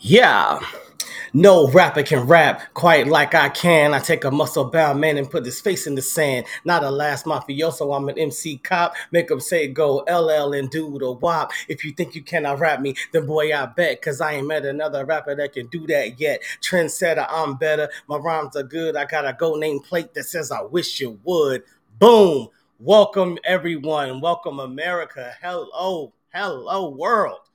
Yeah. No rapper can rap quite like I can. I take a muscle bound man and put his face in the sand. Not a last mafioso, I'm an MC cop. Make him say go LL and do the wop. If you think you cannot rap me, then boy, I bet. Cause I ain't met another rapper that can do that yet. Trendsetter, I'm better. My rhymes are good. I got a go name plate that says I wish you would. Boom. Welcome everyone. Welcome America. Hello. Hello world.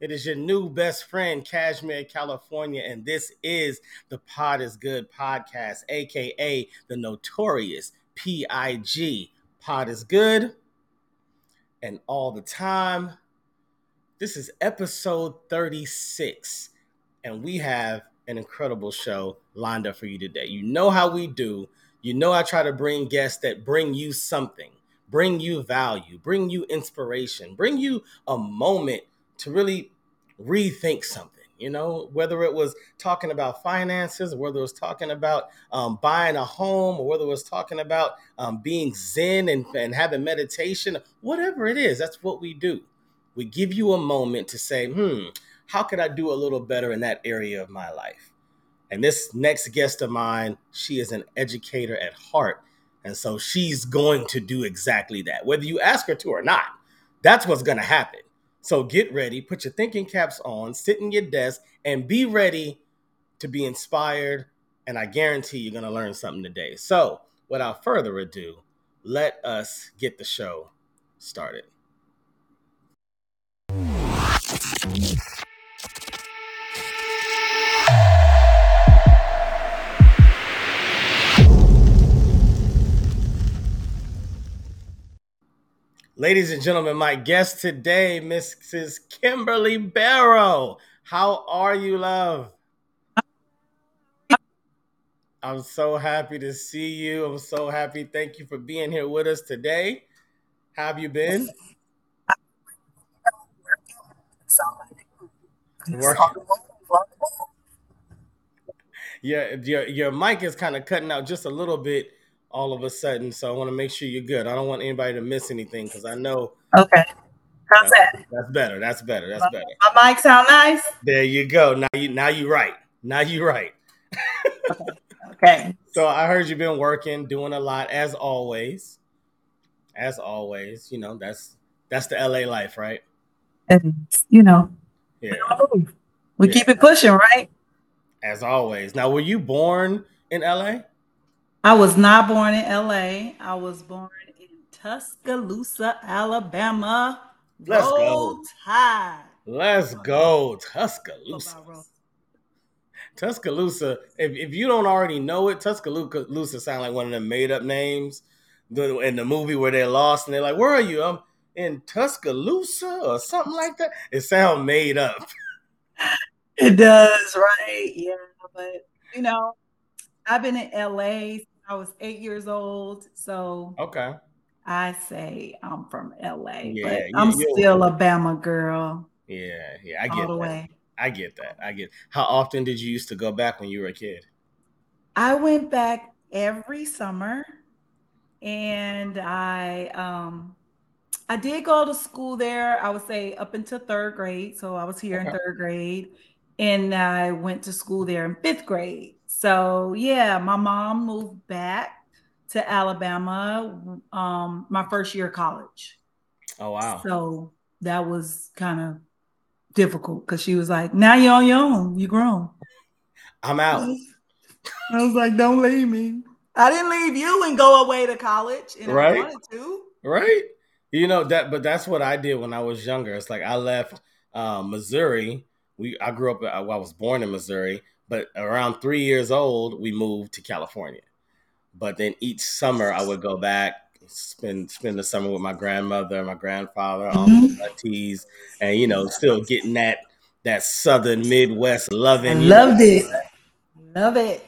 It is your new best friend, Cashmere, California, and this is the Pod is Good podcast, aka the notorious PIG. Pod is Good, and all the time. This is episode 36, and we have an incredible show lined up for you today. You know how we do. You know, I try to bring guests that bring you something, bring you value, bring you inspiration, bring you a moment to really rethink something you know? Whether it was talking about finances or whether it was talking about um, buying a home or whether it was talking about um, being zen and, and having meditation whatever it is that's what we do. We give you a moment to say hmm how could i do a little better in that area of my life? And this next guest of mine she is an educator at heart and so she's going to do exactly that. Whether you ask her to or not that's what's going to happen so get ready, put your thinking caps on, sit in your desk, and be ready to be inspired. And I guarantee you're going to learn something today. So without further ado, let us get the show started. Ladies and gentlemen, my guest today, Mrs. Kimberly Barrow. How are you, love? I'm so happy to see you. I'm so happy. Thank you for being here with us today. How have you been? Yeah, your your mic is kind of cutting out just a little bit all of a sudden. So I want to make sure you're good. I don't want anybody to miss anything because I know. Okay. How's that's, that? That's better. That's better. That's better. My mic sound nice. There you go. Now you now you right. Now you right. okay. okay. So I heard you've been working, doing a lot as always. As always, you know that's that's the LA life, right? And you know, yeah, we yeah. keep it pushing, right? As always. Now, were you born in LA? I was not born in LA. I was born in Tuscaloosa, Alabama. Let's Roll go. Tide. Let's go, Tuscaloosa. Tuscaloosa. If, if you don't already know it, Tuscaloosa sound like one of the made up names. In the movie where they're lost and they're like, "Where are you?" I'm in Tuscaloosa or something like that. It sounds made up. It does, right? Yeah, but you know, I've been in LA since I was eight years old. So okay, I say I'm from LA, Yeah, but I'm you- still a Bama girl yeah, yeah, I all get the that. way. I get that. I get. How often did you used to go back when you were a kid? I went back every summer, and I um I did go to school there. I would say up until third grade. So I was here in third grade, and I went to school there in fifth grade. So yeah, my mom moved back to Alabama um my first year of college. Oh wow. So that was kind of difficult because she was like, "Now you're on your own. You're grown." I'm out. I was like, "Don't leave me." I didn't leave you and go away to college, and Right. I wanted to. right? You know that, but that's what I did when I was younger. It's like I left um, Missouri. We I grew up. I was born in Missouri, but around three years old, we moved to California. But then each summer, I would go back, spend spend the summer with my grandmother, my grandfather, all Mhm. my aunties, and you know, still getting that that Southern Midwest loving. you know. loved it. Love it.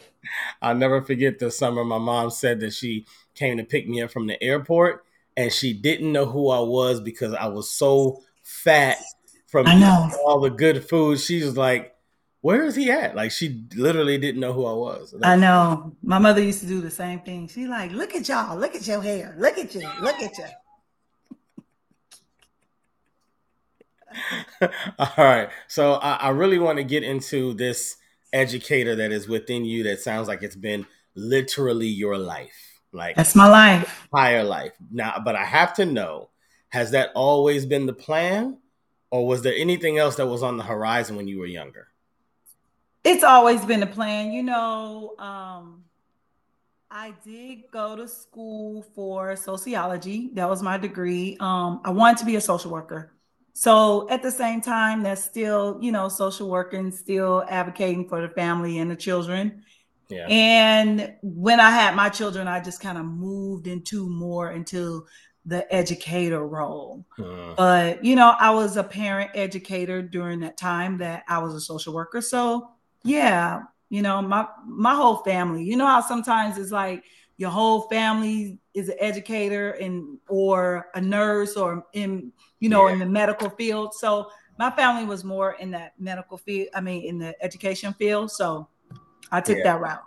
I'll never forget the summer my mom said that she came to pick me up from the airport and she didn't know who I was because I was so fat from all the good food. She was like, Where is he at? Like she literally didn't know who I was. I know. My mother used to do the same thing. She like, look at y'all, look at your hair, look at you, look at you. All right. So I, I really want to get into this educator that is within you that sounds like it's been literally your life. Like that's my life. Higher life. Now, but I have to know, has that always been the plan? Or was there anything else that was on the horizon when you were younger? It's always been a plan. You know, um, I did go to school for sociology. That was my degree. Um, I wanted to be a social worker. So at the same time, that's still, you know, social working, still advocating for the family and the children. Yeah. And when I had my children, I just kind of moved into more into the educator role. Uh, but you know, I was a parent educator during that time that I was a social worker. So yeah, you know, my my whole family. You know how sometimes it's like your whole family is an educator and or a nurse or in you know yeah. in the medical field. So my family was more in that medical field. I mean, in the education field. So I took yeah. that route.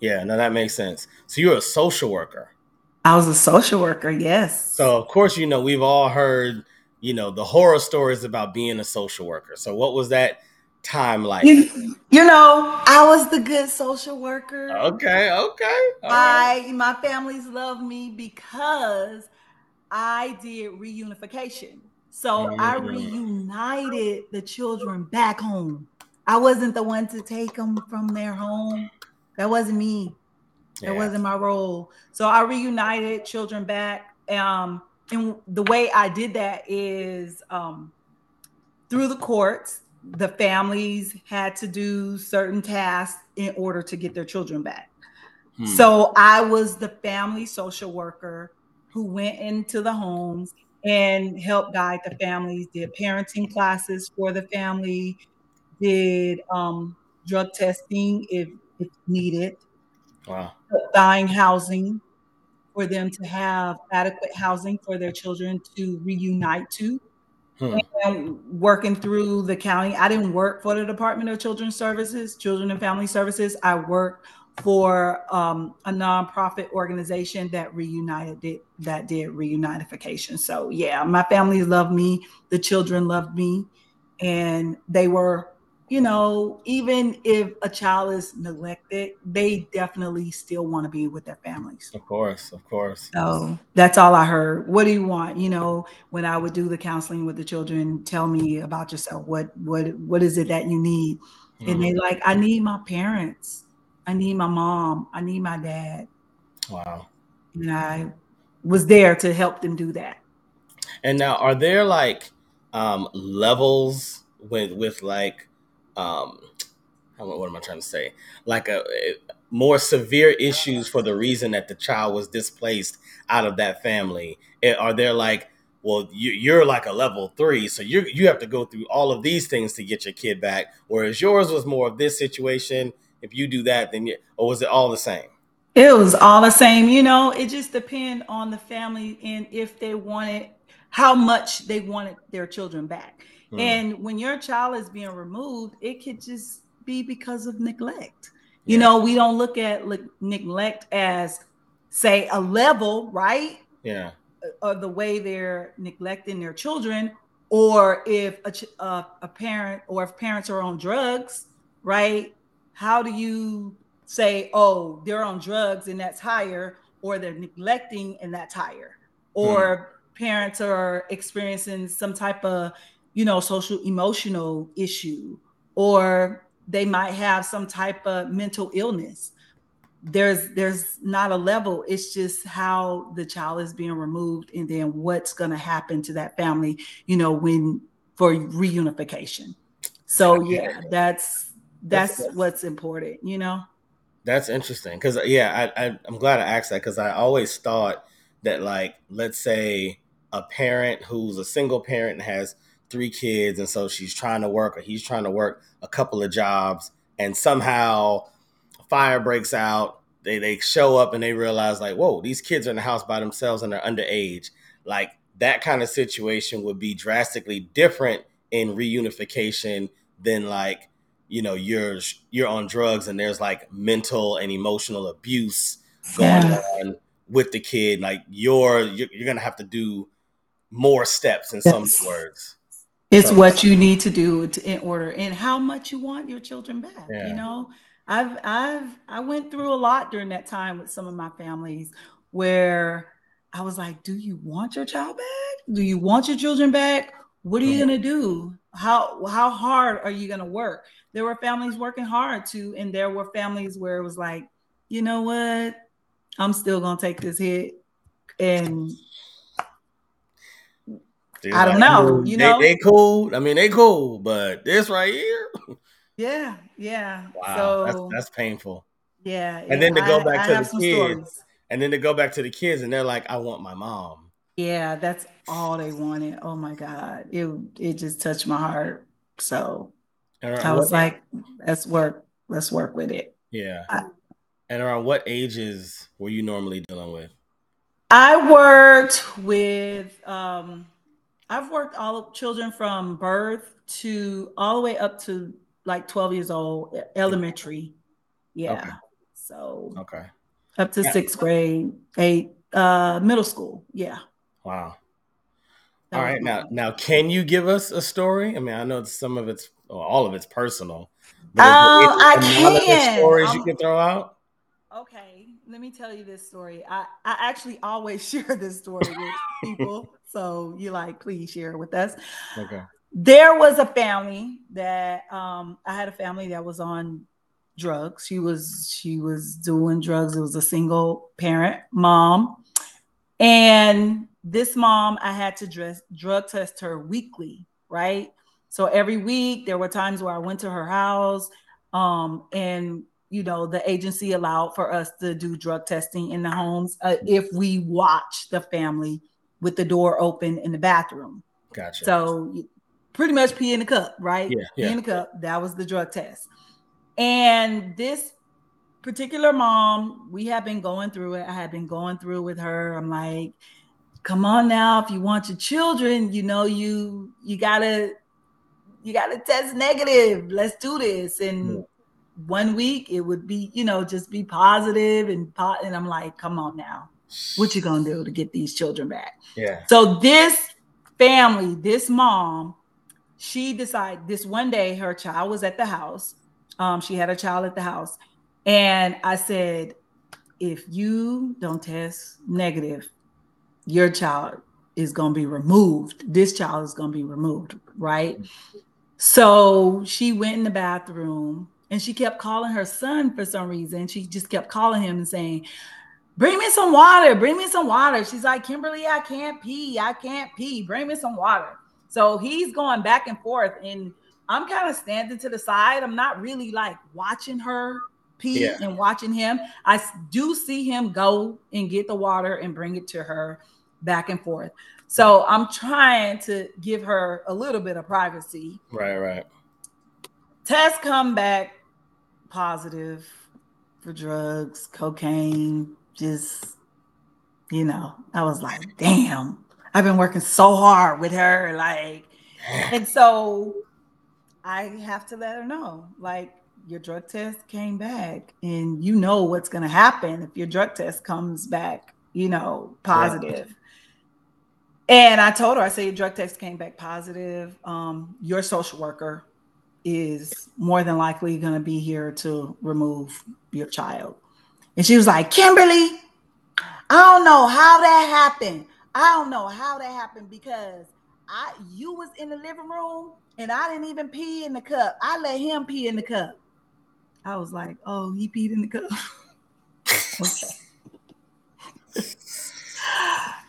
Yeah, no, that makes sense. So you're a social worker. I was a social worker, yes. So of course, you know, we've all heard, you know, the horror stories about being a social worker. So what was that time like? You, you know, I was the good social worker. Okay, okay. I my families love me because I did reunification. So mm-hmm. I reunited the children back home. I wasn't the one to take them from their home. That wasn't me. Yeah. That wasn't my role. So I reunited children back. Um, and the way I did that is um, through the courts the families had to do certain tasks in order to get their children back. Hmm. So I was the family social worker who went into the homes and helped guide the families, did parenting classes for the family, did um, drug testing if, if needed, wow. dying housing for them to have adequate housing for their children to reunite to. Hmm. And working through the county, I didn't work for the Department of Children's Services, Children and Family Services. I worked for um, a nonprofit organization that reunited did, that did reunification. So yeah, my family loved me, the children loved me, and they were you know, even if a child is neglected, they definitely still want to be with their families. Of course, of course. So that's all I heard. What do you want? You know, when I would do the counseling with the children, tell me about yourself. What what what is it that you need? Mm-hmm. And they mm-hmm. like, I need my parents. I need my mom. I need my dad. Wow. And I was there to help them do that. And now are there like um levels with with like um, what am I trying to say? Like a, a, more severe issues for the reason that the child was displaced out of that family. Eh, are there like, well, you, are like a level three, so you you have to go through all of these things to get your kid back. Whereas yours was more of this situation. If you do that, then you, or was it all the same? It was all the same. You know, it just depend on the family and if they wanted how much they wanted their children back. Mm. And when your child is being removed, it could just be because of neglect. You know, we don't look at le- neglect as, say, a level, right? Yeah. Of the way they're neglecting their children, or if a, ch- uh, a parent or if parents are on drugs, right? How do you say, oh, they're on drugs and that's higher, or they're neglecting and that's higher, or mm. parents are experiencing some type of you know, social emotional issue, or they might have some type of mental illness. There's there's not a level. It's just how the child is being removed, and then what's going to happen to that family. You know, when for reunification. So yeah, that's that's, that's what's important. You know. That's interesting because yeah, I, I I'm glad I asked that because I always thought that like let's say a parent who's a single parent and has three kids, and so she's trying to work or he's trying to work a couple of jobs, and somehow fire breaks out. They they show up and they realize like, whoa, these kids are in the house by themselves and they're underage. Like that kind of situation would be drastically different in reunification than like you know you're you're on drugs and there's like mental and emotional abuse going yeah. on with the kid like you're, you're you're gonna have to do more steps in some words It's so, what you need to do to, in order and how much you want your children back. Yeah. You know, I've I've I went through a lot during that time with some of my families where I was like, do you want your child back? Do you want your children back? What are you mm-hmm. gonna do? How how hard are you gonna work? There were families working hard too, and there were families where it was like, you know what? I'm still gonna take this hit. And I don't know. You know, they, they cool. I mean, they cool, but this right here. Yeah, yeah. Wow, so, that's, that's painful. Yeah, and then to go back I, to the kids, stories. and then to go back to the kids, and they're like, "I want my mom." Yeah, that's all they wanted. Oh my god, it it just touched my heart. So I was like, "Let's work. Let's work with it." Yeah. I, and around what ages were you normally dealing with? I worked with um I've worked all children from birth to all the way up to like 12 years old, elementary. Yeah. Okay. So okay. Up to sixth grade, eight, uh, middle school. Yeah. Wow. That all right. Now, now, can you give us a story? I mean, I know some of it's, well, all of it's personal. Uh, I can. Stories you can throw out. Okay, let me tell you this story. I, I actually always share this story with people. So you like, please share it with us. Okay. There was a family that um, I had a family that was on drugs. She was she was doing drugs. It was a single parent mom, and this mom I had to dress drug test her weekly, right? So every week there were times where I went to her house, um, and you know, the agency allowed for us to do drug testing in the homes uh, if we watch the family with the door open in the bathroom. Gotcha. So pretty much pee in the cup, right? Yeah, yeah. Pee in the cup. That was the drug test. And this particular mom, we have been going through it. I have been going through with her. I'm like, come on now, if you want your children, you know, you you gotta you gotta test negative. Let's do this. And one week it would be, you know, just be positive and pot. And I'm like, come on now, what you gonna do to get these children back? Yeah. So this family, this mom, she decided this one day her child was at the house. Um, she had a child at the house, and I said, if you don't test negative, your child is gonna be removed. This child is gonna be removed, right? So she went in the bathroom and she kept calling her son for some reason. She just kept calling him and saying, Bring me some water. Bring me some water. She's like, Kimberly, I can't pee. I can't pee. Bring me some water. So he's going back and forth. And I'm kind of standing to the side. I'm not really like watching her pee yeah. and watching him. I do see him go and get the water and bring it to her back and forth. So I'm trying to give her a little bit of privacy. Right, right. Tests come back positive for drugs, cocaine, just, you know, I was like, damn, I've been working so hard with her. Like, and so I have to let her know, like, your drug test came back, and you know what's going to happen if your drug test comes back, you know, positive. Yeah. And I told her, I said, your drug test came back positive. Um, your social worker is more than likely going to be here to remove your child. And she was like, Kimberly, I don't know how that happened. I don't know how that happened because I you was in the living room and I didn't even pee in the cup. I let him pee in the cup. I was like, oh, he peed in the cup.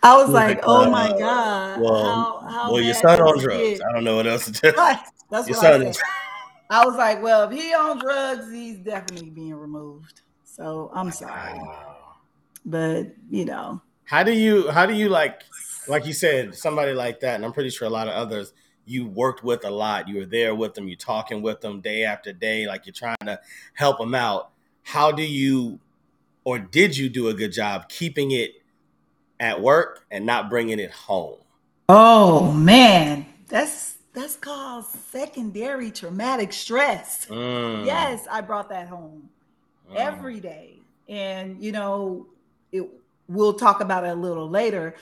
I was like, oh my uh, God. Well, how, how well your son on drugs. I don't know what else to tell Right. That's your what I said. I was like, well, if he on drugs, he's definitely being removed. So I'm sorry. But you know. How do you how do you like like you said, somebody like that, and I'm pretty sure a lot of others you worked with a lot. You were there with them, you're talking with them day after day, like you're trying to help them out. How do you or did you do a good job keeping it at work and not bringing it home? Oh man, that's that's called secondary traumatic stress. Mm. Yes, I brought that home mm. every day. And, you know, it, we'll talk about it a little later.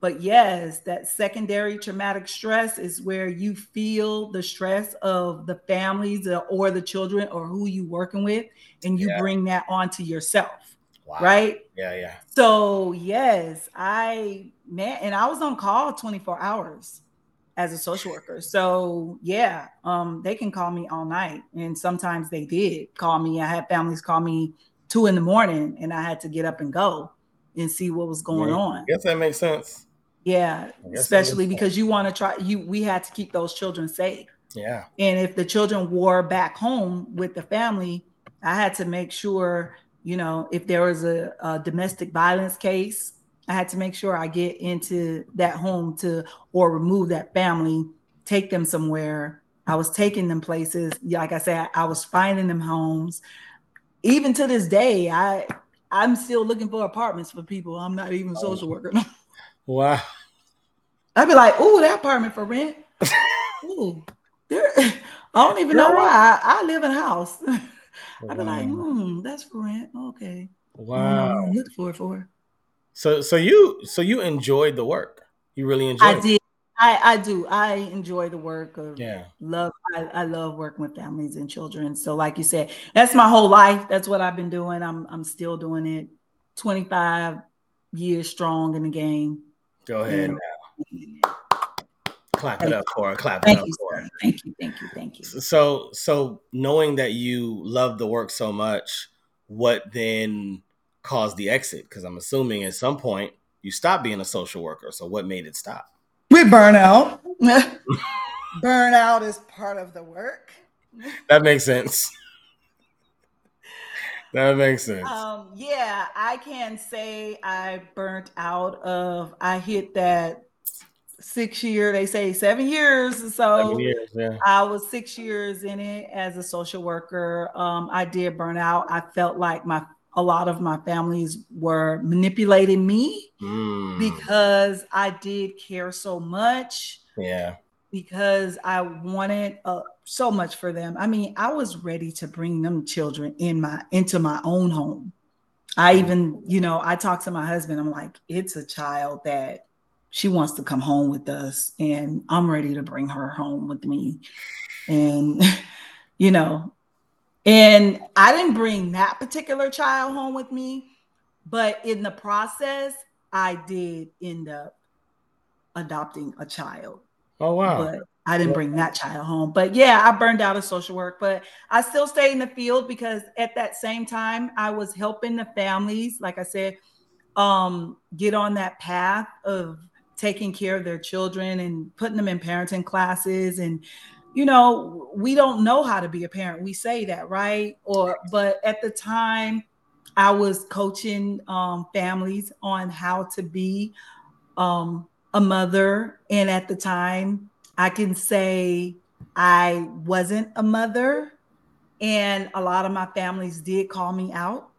but yes, that secondary traumatic stress is where you feel the stress of the families or the children or who you working with, and you yeah. bring that onto yourself. Wow. Right? Yeah, yeah. So yes, I man, and I was on call 24 hours as a social worker. So yeah, um, they can call me all night. And sometimes they did call me. I had families call me two in the morning and I had to get up and go and see what was going yeah, on. I guess that makes sense. Yeah, especially because you want to try you we had to keep those children safe. Yeah. And if the children were back home with the family, I had to make sure, you know, if there was a, a domestic violence case, I had to make sure I get into that home to or remove that family, take them somewhere. I was taking them places. Like I said, I was finding them homes. Even to this day, I I'm still looking for apartments for people. I'm not even a oh. social worker. Wow. I'd be like, "Ooh, that apartment for rent." Ooh, there. I don't even know why. I, I live in a house. I'd be like, "Hmm, that's for rent." Okay. Wow. Look for it for. So, so you, so you enjoyed the work. You really enjoyed. I did. I, I do. I enjoy the work of yeah. love. I, I love working with families and children. So, like you said, that's my whole life. That's what I've been doing. I'm I'm still doing it. 25 years strong in the game. Go ahead now. Clap it up for her. Clap it up for her. Thank you, thank you, thank you. So, so knowing that you love the work so much, what then caused the exit? Because I'm assuming at some point you stopped being a social worker. So, what made it stop? We burn out. Burnout is part of the work. That makes sense. That makes sense. Um, yeah, I can say I burnt out of I hit that six year, they say seven years. So seven years, yeah. I was six years in it as a social worker. Um, I did burn out. I felt like my a lot of my families were manipulating me mm. because I did care so much. Yeah. Because I wanted uh, so much for them. I mean, I was ready to bring them children in my into my own home. I even, you know, I talked to my husband. I'm like, it's a child that she wants to come home with us, and I'm ready to bring her home with me. And, you know, and I didn't bring that particular child home with me, but in the process, I did end up adopting a child. Oh wow. But I didn't bring that child home. But yeah, I burned out of social work, but I still stayed in the field because at that same time I was helping the families, like I said, um, get on that path of taking care of their children and putting them in parenting classes and you know, we don't know how to be a parent. We say that, right? Or but at the time I was coaching um, families on how to be um, a mother and at the time I can say I wasn't a mother and a lot of my families did call me out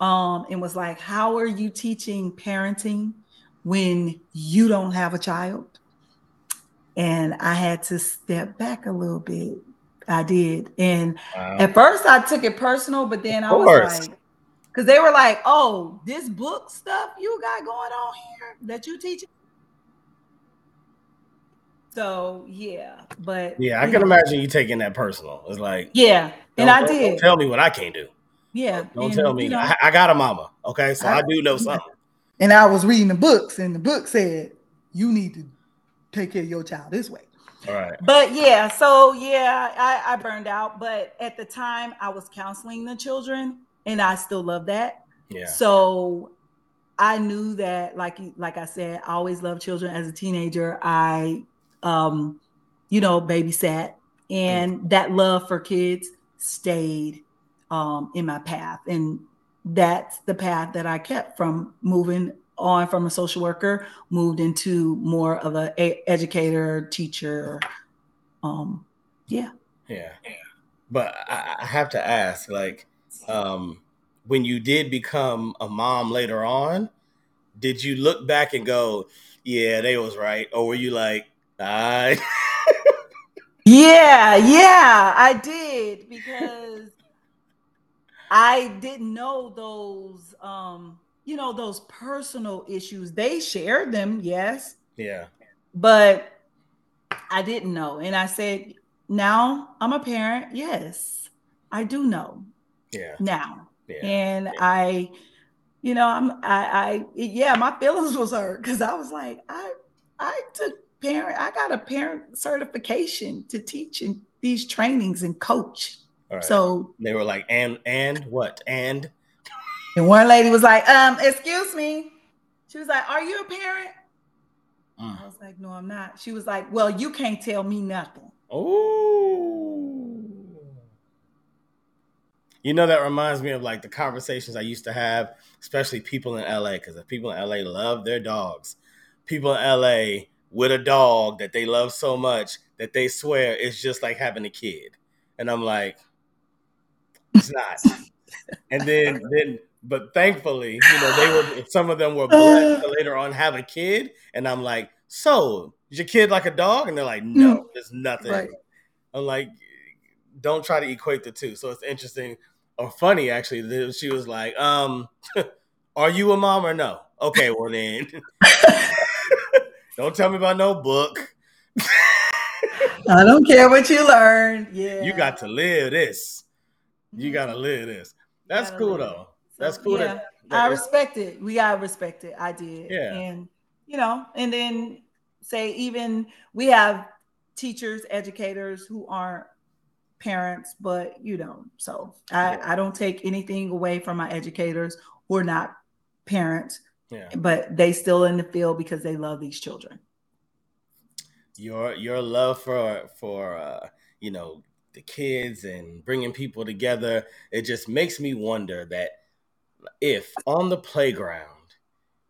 um, and was like, How are you teaching parenting when you don't have a child? And I had to step back a little bit. I did. And wow. at first I took it personal, but then I was like, because they were like, oh, this book stuff you got going on here that you teach. So yeah, but yeah, I can know, imagine you taking that personal. It's like yeah, and I did. tell me what I can't do. Yeah, don't and, tell me. You know, I, I, got a mama. Okay, so I, I do know something. And I was reading the books, and the book said you need to take care of your child this way. All right. But yeah, so yeah, I, I burned out. But at the time, I was counseling the children, and I still love that. Yeah. So I knew that, like like I said, I always loved children. As a teenager, I, um, you know, babysat, and mm-hmm. that love for kids stayed um, in my path, and that's the path that I kept from moving on from a social worker, moved into more of a, a educator, teacher. Um, yeah. Yeah. But I, I have to ask, like, um, when you did become a mom later on, did you look back and go, "Yeah, they was right," or were you like, "I"? yeah, yeah, I did because I didn't know those um you know, those personal issues. They shared them, yes. Yeah. But I didn't know. And I said, now I'm a parent. Yes, I do know. Yeah. Now. Yeah. And I, you know, I'm I I yeah, my feelings was hurt because I was like, I I took parent, I got a parent certification to teach in these trainings and coach. Right. So they were like, and and what? And and one lady was like, um, excuse me. She was like, Are you a parent? Mm. I was like, No, I'm not. She was like, Well, you can't tell me nothing. Oh. You know, that reminds me of like the conversations I used to have, especially people in LA, because the people in LA love their dogs. People in LA with a dog that they love so much that they swear it's just like having a kid. And I'm like, it's not. and then then but thankfully, you know, they were some of them were blessed to later on have a kid. And I'm like, so is your kid like a dog? And they're like, no, there's nothing. Right. I'm like, don't try to equate the two. So it's interesting or funny actually. that She was like, um, are you a mom or no? Okay, well then. don't tell me about no book. I don't care what you learn. Yeah. You got to live this. You gotta live this. That's cool though. That's cool. Yeah, That, that I respect it. We gotta respect it. I did. Yeah. And you know, and then say even we have teachers, educators who aren't parents, but you know, so I, Yeah. I don't take anything away from my educators who are not parents, yeah. but they still in the field because they love these children. Your your love for for uh, you know the kids and bringing people together. It just makes me wonder that if on the playground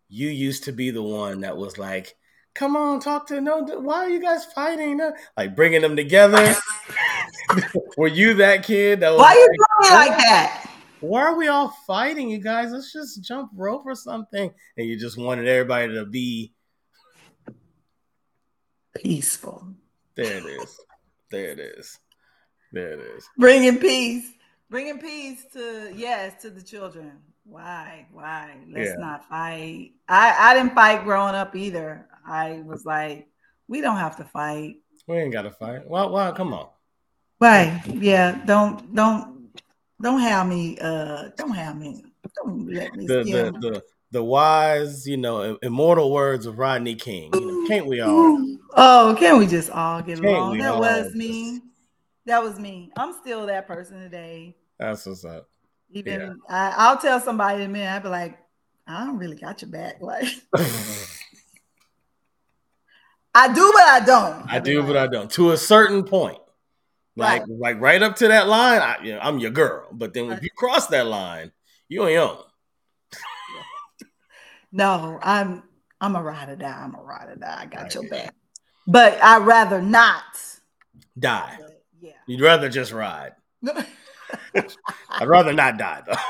you used to be the one that was like, "Come on, talk to no. Why are you guys fighting?" No," Like bringing them together. Were you that kid that was Why you like, doing me like that? why are we all fighting, you guys? Let's just jump rope or something. And you just wanted everybody to be Peaceful. there. It is. There it is. There it is. Bringing peace. Bringing peace to yes to the children. Why? Why? Let's Yeah. not fight. I I didn't fight growing up either. I was like, we don't have to fight. We ain't got to fight. Well, well, come on. Right? Yeah. Don't don't don't have me. Uh, don't have me. Don't let me. The the the the wise, you know, immortal words of Rodney King. You know, can't we all? Oh, can we just all get Can't along? That was me. That was me. I'm still that person today. That's what's up. Even Yeah. I, I'll tell somebody in a minute, I'll be like, I don't really got your back. Like I do, but I don't. I do, but I don't. To a certain point, like Right. like right up to that line, I, you know, I'm your girl. But then if you cross that line, you ain't on. No, I'm I'm a ride or die. I'm a ride or die. I got Right, your back. But I'd rather not. Die. But, yeah. You'd rather just ride. I'd rather not die though.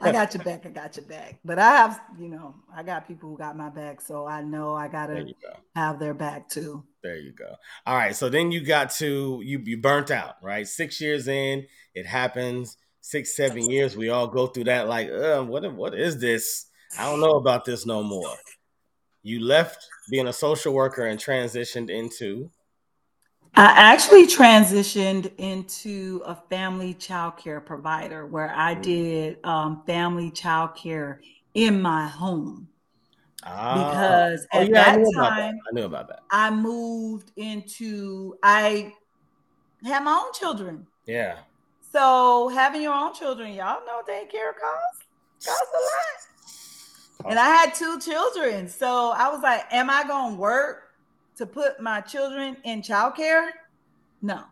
I got your back. I got your back. But I have, you know, I got people who got my back, so I know I gotta go. have their back too. There you go. All right. So then you got to you you burnt out, right? Six years in, it happens. Six, seven years, we all go through that. Like, uh, what what is this? I don't know about this no more. You left being a social worker and transitioned into I actually transitioned into a family child care provider where I Mm. did um, family child care in my home ah, because oh, at yeah, that knew about that. time I knew about that. I moved into I had my own children. Yeah. So having your own children, y'all know daycare costs costs a lot. And I had two children. So I was like, am I gonna work to put my children in childcare? No.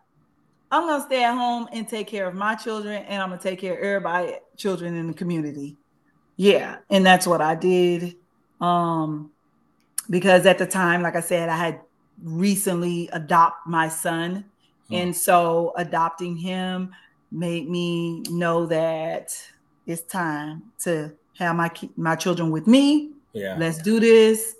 I'm gonna stay at home and take care of my children, and I'm gonna take care of everybody children in the community. Yeah, and that's what I did. Um, because at the time, like I said, I had recently adopted my son, Hmm. and so adopting him made me know that it's time to have my my children with me. Yeah. Let's do this.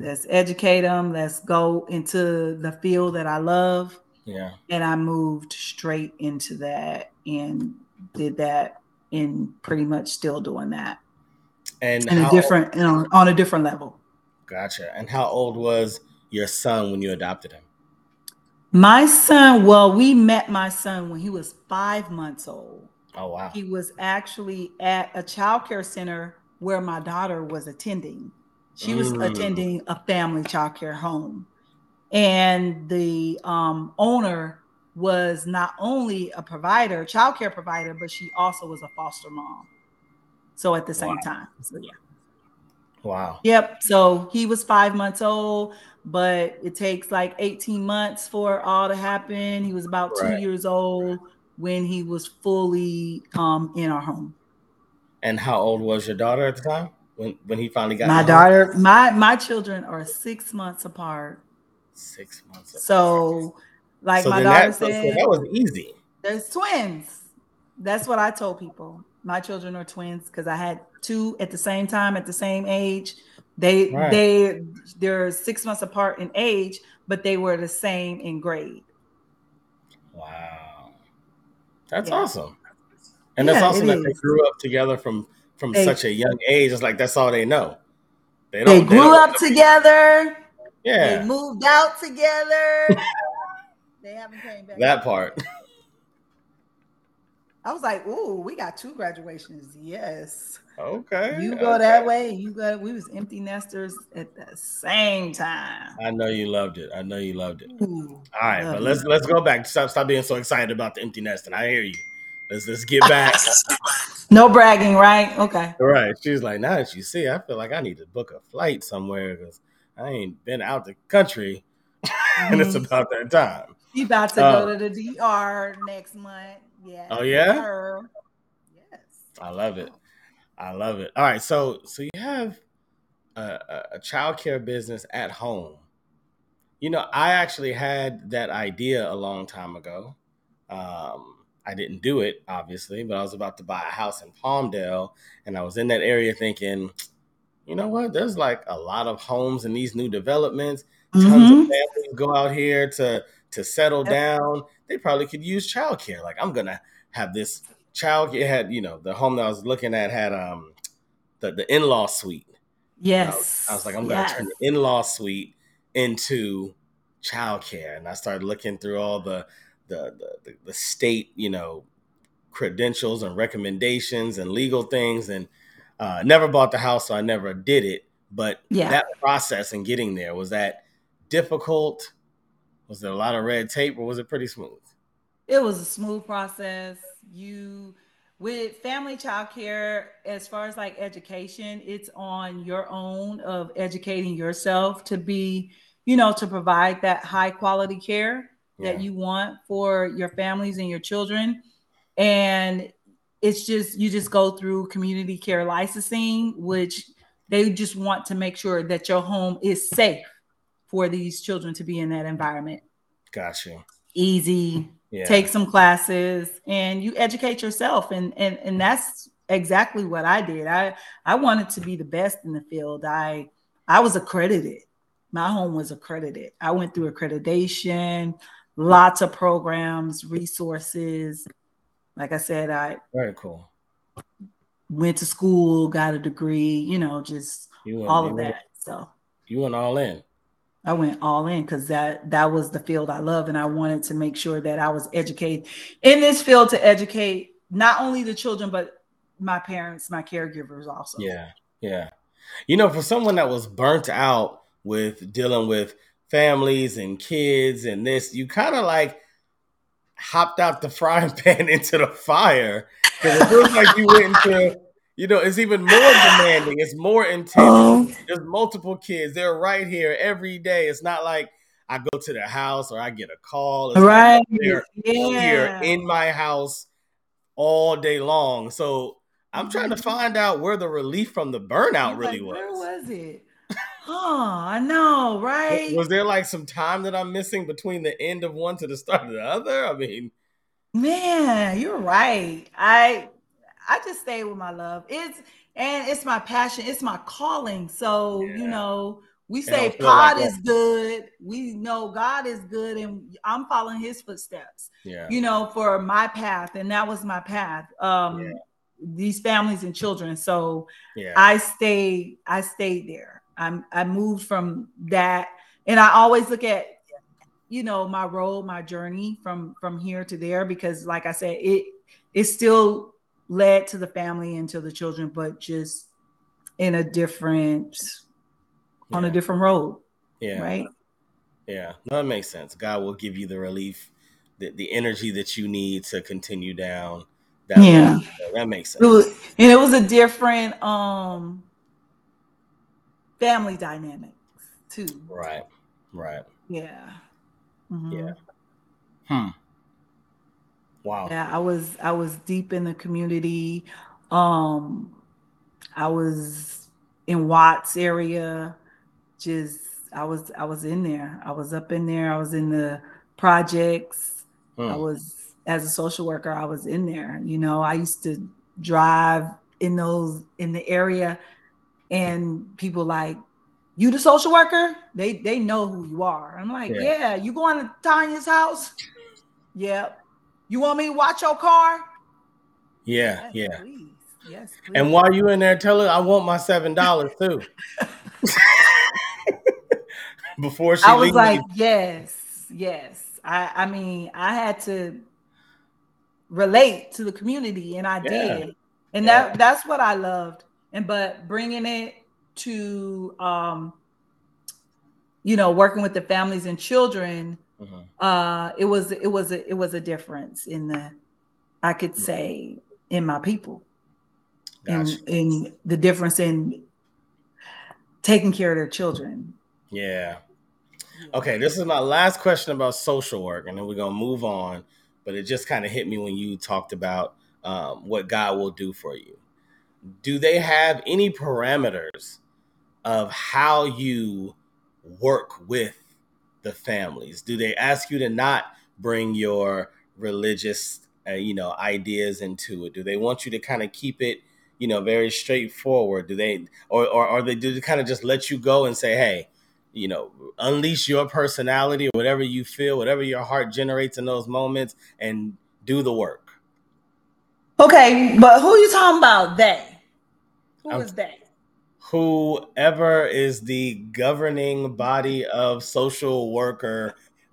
Let's educate them. Let's go into the field that I love. Yeah. And I moved straight into that and did that and pretty much still doing that. And in a different you know, on a different level. Gotcha. And how old was your son when you adopted him? My son, well, we met my son when he was five months old. Oh wow. He was actually at a child care center where my daughter was attending. She was mm. attending a family child care home. And the um, owner was not only a provider, child care provider, but she also was a foster mom. So at the same wow. time. So yeah. Wow. Yep. So he was five months old, but it takes like 18 months for all to happen. He was about right. two years old when he was fully um, in our home. And how old was your daughter at the time when when he finally got my daughter? My my children are six months apart. Six months. Apart. So, like so my daughter that, said, so that was easy. There's twins. That's what I told people. My children are twins because I had two at the same time at the same age. They right. they they're six months apart in age, but they were the same in grade. Wow, that's yeah. awesome. And yeah, that's awesome that is. they grew up together from from they, such a young age. It's like that's all they know. They, they grew they up together. Yeah, they moved out together. they haven't came back. That part. I was like, "Ooh, we got two graduations." Yes. Okay. You go okay. that way. You go. We was empty nesters at the same time. I know you loved it. I know you loved it. Ooh, All right, but let's let's go back. Stop stop being so excited about the empty nest. And I hear you. Let's let's get back. no bragging, right? Okay. Right. She's like, now that you see, I feel like I need to book a flight somewhere because I ain't been out the country, mm-hmm. and it's mm-hmm. about that time. You about to uh, go to the DR next month? Yeah. Oh yeah. Yes. I love it. I love it. All right, so so you have a, a child care business at home. You know, I actually had that idea a long time ago. Um, I didn't do it, obviously, but I was about to buy a house in Palmdale, and I was in that area thinking, you know what? There's like a lot of homes in these new developments. Tons mm-hmm. of families go out here to to settle down. They probably could use childcare. Like I'm gonna have this child it had you know the home that I was looking at had um the the in law suite. Yes, I was, I was, like, I'm gonna yes. turn the in law suite into childcare, and I started looking through all the the, the the state you know credentials and recommendations and legal things, and uh, never bought the house, so I never did it. But yeah. that process and getting there was that difficult. Was there a lot of red tape, or was it pretty smooth? It was a smooth process you with family child care as far as like education it's on your own of educating yourself to be you know to provide that high quality care yeah. that you want for your families and your children and it's just you just go through community care licensing which they just want to make sure that your home is safe for these children to be in that environment gotcha easy yeah. take some classes and you educate yourself and and and that's exactly what I did. I I wanted to be the best in the field. I I was accredited. My home was accredited. I went through accreditation, lots of programs, resources. Like I said, I very cool. Went to school, got a degree, you know, just you all of that. So you went all in. I went all in because that that was the field I love, and I wanted to make sure that I was educated in this field to educate not only the children but my parents, my caregivers also. Yeah, yeah. You know, for someone that was burnt out with dealing with families and kids and this, you kind of like hopped out the frying pan into the fire because it feels like you went into you know, it's even more demanding. It's more intense. Oh. There's multiple kids. They're right here every day. It's not like I go to their house or I get a call. It's right. Like they're yeah. here in my house all day long. So I'm trying to mm-hmm. find out where the relief from the burnout really was. Where was it? Oh, I know, right? Was there like some time that I'm missing between the end of one to the start of the other? I mean, man, you're right. I I just stay with my love. It's and it's my passion. It's my calling. So yeah. you know, we say God like is good. We know God is good, and I'm following His footsteps. Yeah. You know, for my path, and that was my path. Um, yeah. these families and children. So Yeah. I stayed I stayed there. I'm I moved from that and I always look at you know my role, my journey from from here to there because like I said it it still led to the family and to the children but just in a different on a different road, yeah. right? Yeah. No, that makes sense. God will give you the relief, the, the energy that you need to continue down that Yeah. So that makes sense. It was, and it was a different um family dynamics too. Right. Right. Yeah. Mhm. Yeah. Hmm. Wow. Yeah, I was I was deep in the community. Um I was in Watts area. Just I was I was in there. I was up in there. I was in the projects. I Hmm. was as a social worker, I was in there. You know, I used to drive in those in the area and people like you the social worker? They they know who you are. I'm like, Yeah. yeah, you going to Tanya's house? Yep. You want me to watch your car? Yeah. Yes, Yeah. please. Yes, please. And while you in there, tell her I want my seven dollars too. Before she I was leaves. like, yes, yes. I I mean, I had to relate to the community, and I Yeah. did, and that that's what I loved. And but bringing it to um, you know, working with the families and children, Mhm. uh, it was it was a, it was a difference in the, I could say, in my people, Gotcha. in in the difference in taking care of their children. Yeah. Okay, this is my last question about social work, and then we're gonna move on. But it just kind of hit me when you talked about um, what God will do for you. Do they have any parameters of how you work with the families? Do they ask you to not bring your religious, uh, you know, ideas into it? Do they want you to kind of keep it, you know, very straightforward? Do they, or or, or they do they kind of just let you go and say, hey? you know, unleash your personality, or whatever you feel, whatever your heart generates in those moments, and do the work. Okay, but who you talking about? They? Who I'm- is they? Whoever is the governing body of social worker,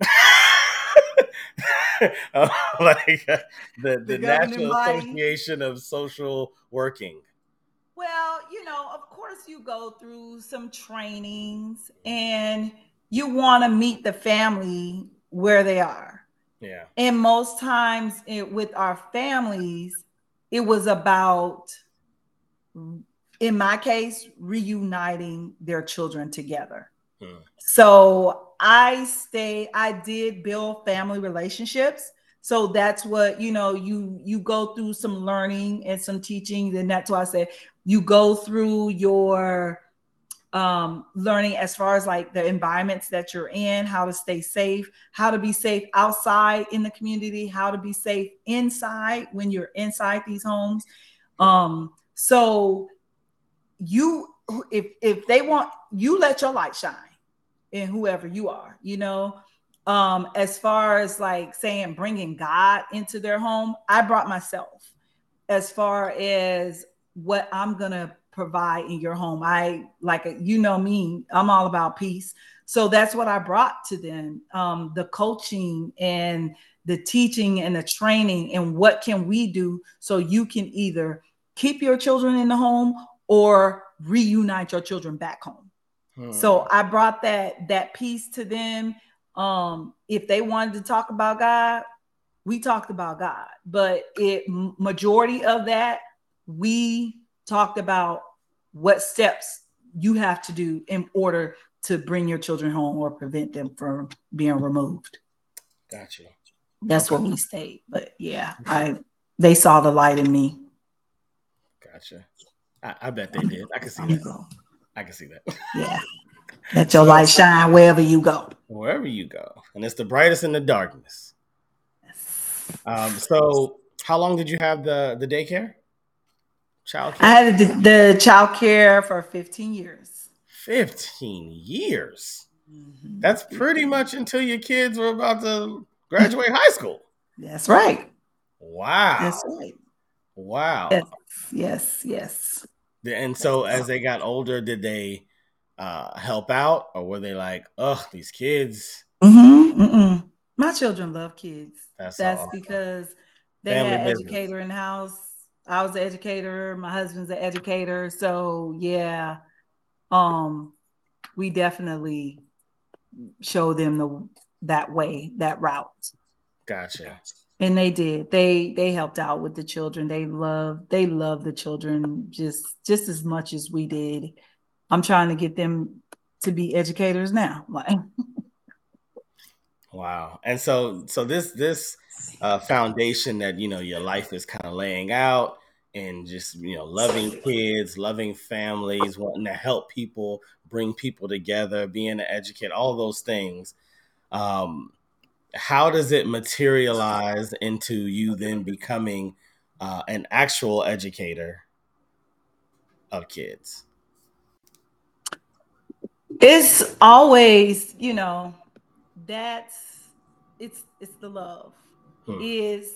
uh, like uh, the, the, The National body? Association of Social Working. Well, you know, of course, you go through some trainings and you want to meet the family where they are. Yeah. And most times it, with our families, it was about, in my case, reuniting their children together. Hmm. So I stay, I did build family relationships. So that's what, you know, you you go through some learning and some teaching. And that's why I say you go through your um, learning as far as like the environments that you're in, how to stay safe, how to be safe outside in the community, how to be safe inside when you're inside these homes. Um, so you if if they want you let your light shine in whoever you are, you know. Um, as far as like saying bringing God into their home, I brought myself as far as what I'm gonna provide in your home. I like you know me, I'm all about peace. So that's what I brought to them. Um, the coaching and the teaching and the training and what can we do so you can either keep your children in the home or reunite your children back home. Hmm. So I brought that that piece to them. Um, if they wanted to talk about God, we talked about God, but it majority of that we talked about what steps you have to do in order to bring your children home or prevent them from being removed. Gotcha. That's what we stayed. But yeah, I they saw the light in me. Gotcha. I, I bet they did. I can see that. go. I can see that. Yeah. Let your light shine wherever you go. Wherever you go, and it's the brightest in the darkness. Um, so, how long did you have the the daycare? Child I had the, the child care for 15 years. 15 years. Mhm. That's pretty much until your kids were about to graduate high school. That's right. Wow. That's right. Wow. Yes, yes, yes. And so as they got older, did they uh, help out, or were they like, "Oh, these kids"? Mm-hmm, mm-mm. My children love kids. That's, That's awesome. because they Family had business. educator in the house. I was an educator. My husband's an educator. So yeah, um, we definitely show them the that way, that route. Gotcha. And they did. They they helped out with the children. They love they love the children just just as much as we did. I'm trying to get them to be educators now. Like Wow. And so so this this uh, foundation that you know your life is kind of laying out and just you know loving kids, loving families, wanting to help people, bring people together, being an educator, all those things. Um, how does it materialize into you then becoming uh, an actual educator of kids? It's always, you know, that's it's it's the love. Hmm. Is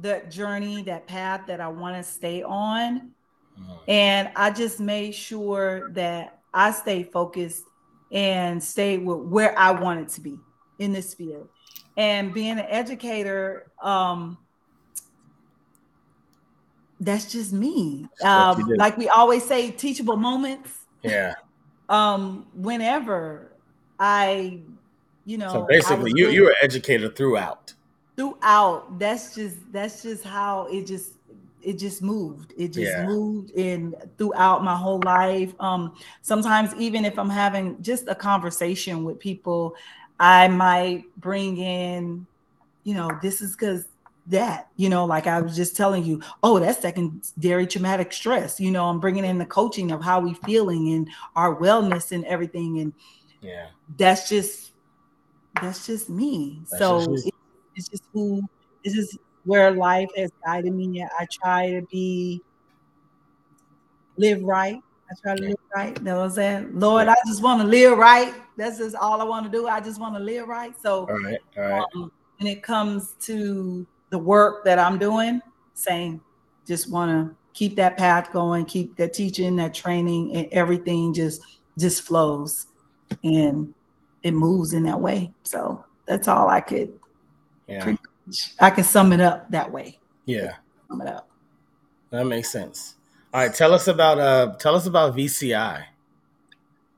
the journey, that path that I want to stay on. Hmm. And I just made sure that I stay focused and stay with where I wanted to be in this field. And being an educator, um, that's just me. Um, like we always say, teachable moments. Yeah. Um, whenever I you know. So basically, you you were educated throughout. Throughout, that's just that's just how it just it just moved. It just yeah. moved in throughout my whole life. Um, sometimes even if I'm having just a conversation with people, I might bring in, you know, this is because that, you know, like I was just telling you, oh, that's secondary traumatic stress. You know, I'm bringing in the coaching of how we feeling and our wellness and everything, and yeah, that's just that's just me. That's so just it's just who this is where life has guided me. I try to be live right. I try to live right. You know what I'm saying? Lord, I just want to live right. That's just all I want to do. I just want to live right. So all right, all right. Um, when it comes to the work that I'm doing, same. Just want to keep that path going, keep that teaching, that training, and everything just just flows. And it moves in that way. So that's all I could. Yeah. I can sum it up that way. Yeah. Sum it up. That makes sense. All right, tell us about uh tell us about VCI.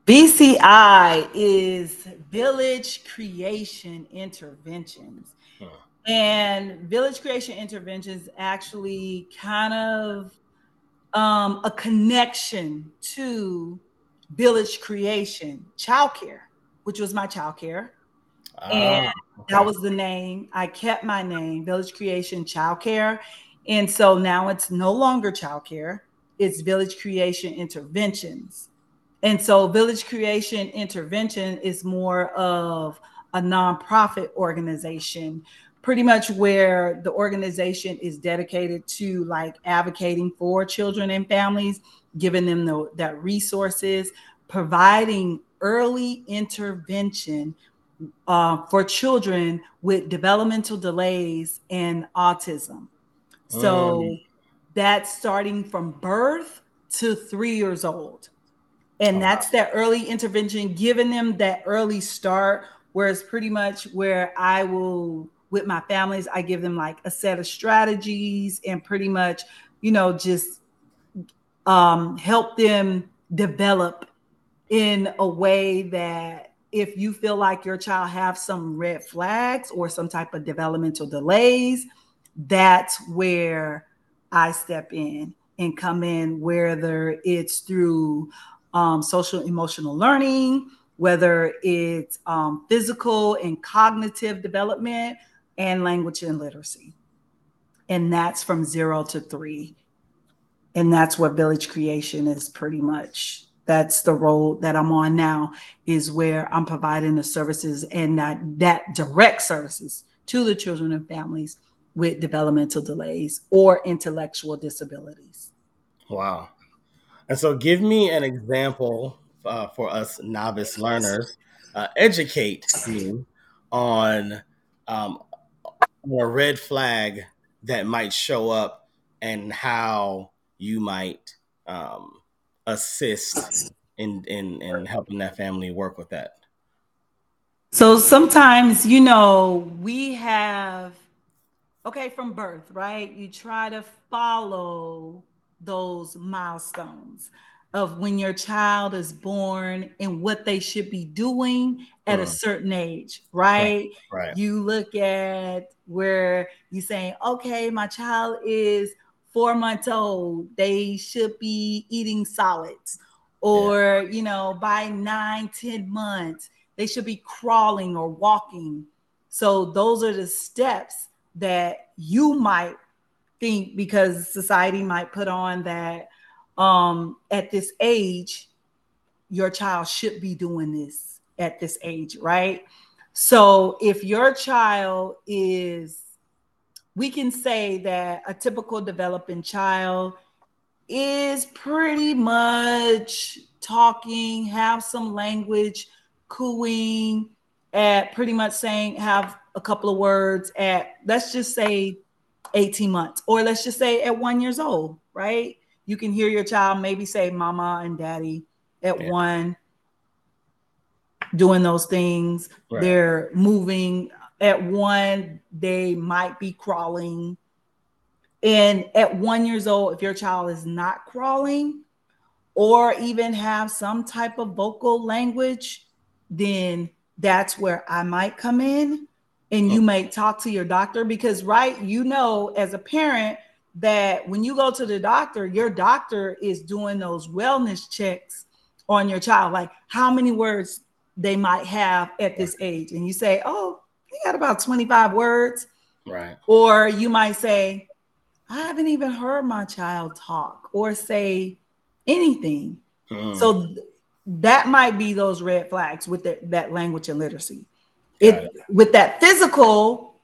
VCI is Village Creation Interventions. Huh. And Village Creation Interventions actually kind of um, a connection to Village Creation Childcare which was my childcare. Uh, and okay. that was the name. I kept my name, Village Creation Childcare. And so now it's no longer childcare, it's Village Creation Interventions. And so Village Creation Intervention is more of a nonprofit organization, pretty much where the organization is dedicated to like advocating for children and families, giving them the, that resources, providing early intervention uh, for children with developmental delays and autism. So um. that's starting from birth to three years old. And oh, that's that early intervention, giving them that early start, where it's pretty much where I will, with my families, I give them like a set of strategies and pretty much, you know, just um, help them develop in a way that if you feel like your child have some red flags or some type of developmental delays, that's where I step in and come in, whether it's through um, social emotional learning, whether it's um, physical and cognitive development, and language and literacy. And that's from zero to three. And that's what village creation is pretty much that's the role that I'm on now is where I'm providing the services and that that direct services to the children and families with developmental delays or intellectual disabilities. Wow. And so give me an example uh, for us novice learners. Uh, educate me on um, a red flag that might show up and how you might um, assist in, in in helping that family work with that. So sometimes, you know, we have okay from birth, right? You try to follow those milestones of when your child is born and what they should be doing at mm. a certain age, right? right? Right. You look at where you saying, okay, my child is four months old, they should be eating solids. Or, yeah. you know, by nine, ten months, they should be crawling or walking. So those are the steps that you might think because society might put on that um, at this age, your child should be doing this at this age, right? So if your child is, we can say that a typical developing child is pretty much talking, have some language, cooing, at pretty much saying, have a couple of words at, let's just say 18 months, or let's just say at one years old, right? you can hear your child maybe say mama and daddy at yeah. one doing those things right. they're moving at one they might be crawling. And at one years old if your child is not crawling or even have some type of vocal language then that's where i might come in and you oh. might talk to your doctor because right you know as a parent that when you go to the doctor, your doctor is doing those wellness checks on your child, like how many words they might have at this age. And you say, oh, he got about 25 words. Right. Or you might say, I haven't even heard my child talk or say anything. Mm. So th- that might be those red flags with the, that language and literacy. It, it, with that physical,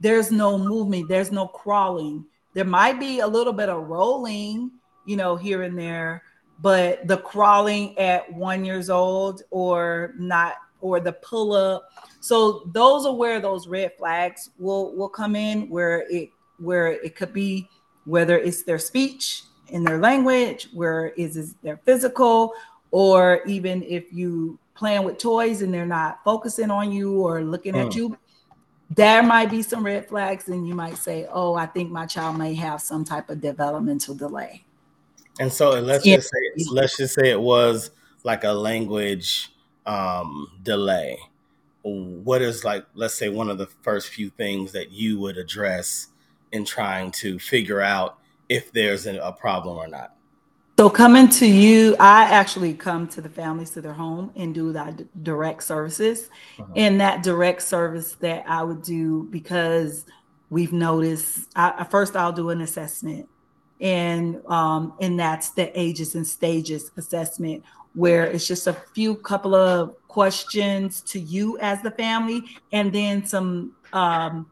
there's no movement, there's no crawling, there might be a little bit of rolling, you know, here and there, but the crawling at one years old or not, or the pull up. So those are where those red flags will will come in, where it where it could be whether it's their speech in their language, where is is their physical, or even if you playing with toys and they're not focusing on you or looking mm. at you there might be some red flags and you might say oh i think my child may have some type of developmental delay and so let's yeah. just say let's just say it was like a language um, delay what is like let's say one of the first few things that you would address in trying to figure out if there's a problem or not so coming to you, I actually come to the families to their home and do that direct services. Uh-huh. And that direct service that I would do because we've noticed. I, first, I'll do an assessment, and um, and that's the ages and stages assessment, where it's just a few couple of questions to you as the family, and then some um,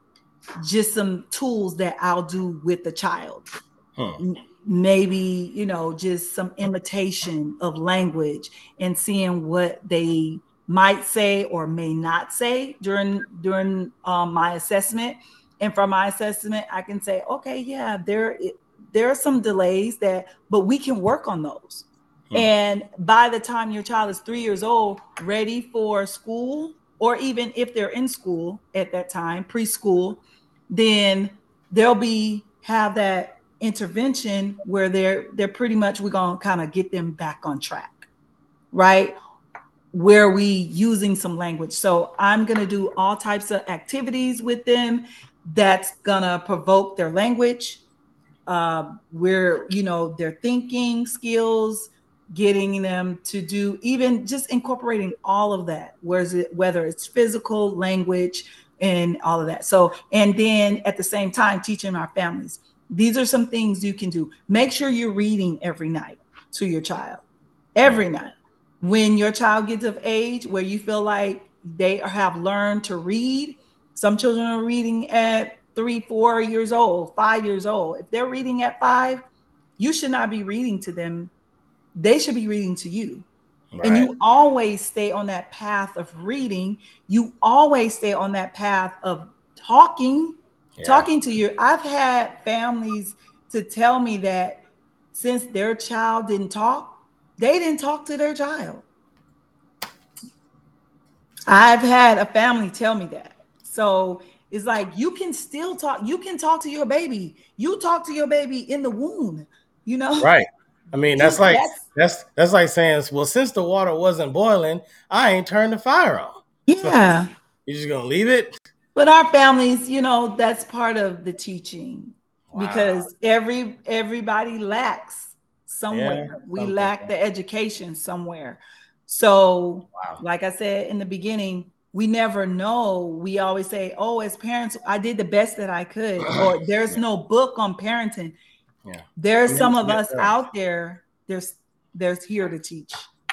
just some tools that I'll do with the child. Huh. Maybe you know just some imitation of language and seeing what they might say or may not say during during um, my assessment. And from my assessment i can say okay yeah there there are some delays that but we can work on those hmm. and by the time your child is three years old ready for school or even if they're in school at that time preschool then they'll be have that intervention where they're they're pretty much we're gonna kind of get them back on track, right? Where we using some language. So I'm gonna do all types of activities with them that's gonna provoke their language, uh, where you know their thinking skills, getting them to do even just incorporating all of that. Whereas it whether it's physical language and all of that. So and then at the same time teaching our families these are some things you can do. Make sure you're reading every night to your child, every night. When your child gets of age where you feel like they have learned to read, some children are reading at three, four years old, five years old. If they're reading at five, you should not be reading to them. They should be reading to you. Right. And you always stay on that path of reading. You always stay on that path of talking yeah. talking to you. I've had families to tell me that since their child didn't talk, they didn't talk to their child. I've had a family tell me that. So it's like you can still talk, you can talk to your baby. You talk to your baby in the womb, you know? Right. I mean, that's like that's that's, that's like saying, well, since the water wasn't boiling, I ain't turned the fire on. Yeah. So you're just gonna leave it? But our families, you know, that's part of the teaching wow. because every everybody lacks somewhere. Yeah, we lack the education somewhere. So, wow. like I said in the beginning, we never know. We always say, "Oh, as parents, I did the best that I could," or "There's no book on parenting." Yeah, there's I mean, some of us out there. There's there's here to teach.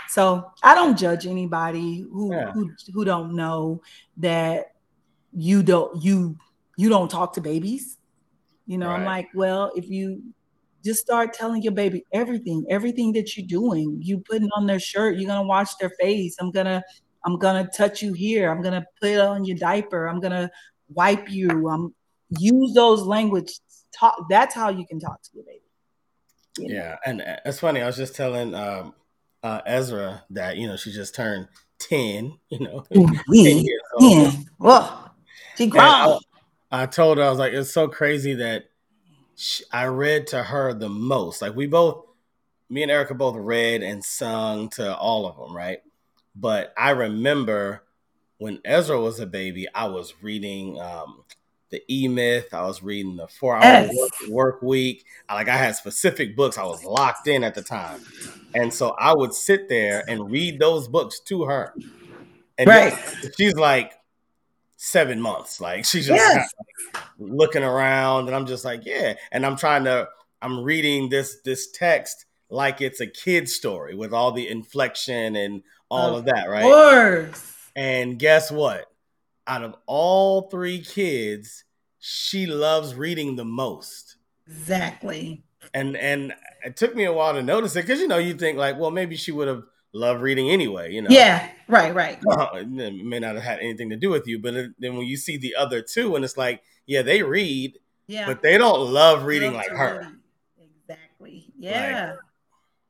So I don't judge anybody who yeah. who who don't know that you don't you you don't talk to babies. You know, right. I'm like, well, if you just start telling your baby everything, everything that you're doing. You putting on their shirt, you're gonna wash their face. I'm gonna, I'm gonna touch you here. I'm gonna put on your diaper. I'm gonna wipe you. I'm use those language. Talk. That's how you can talk to your baby. You know? Yeah, and uh, it's funny. I was just telling um, uh, Ezra that you know she just turned ten. You know, 10 Yeah. Well, she grown. I, I told her I was like, it's so crazy that I read to her the most. Like we both, me and Erica both read and sung to all of them, right? But I remember when Ezra was a baby, I was reading um, the E Myth. I was reading the Four Hour yes. work, work, Week. I, like I had specific books. I was locked in at the time, and so I would sit there and read those books to her. And right. she's like, seven months. Like she's just yes. like looking around, and I'm just like, yeah. And I'm trying to, I'm reading this this text like it's a kid story with all the inflection and all of, of that, right? Of Course. And guess what? Out of all three kids, she loves reading the most. Exactly. And and it took me a while to notice it because you know you think like, well, maybe she would have loved reading anyway, you know. Yeah, right, right. it may not have had anything to do with you, but it, then when you see the other two, and it's like, yeah, they read, yeah, but they don't love reading like her. Read. Exactly. Yeah. Like,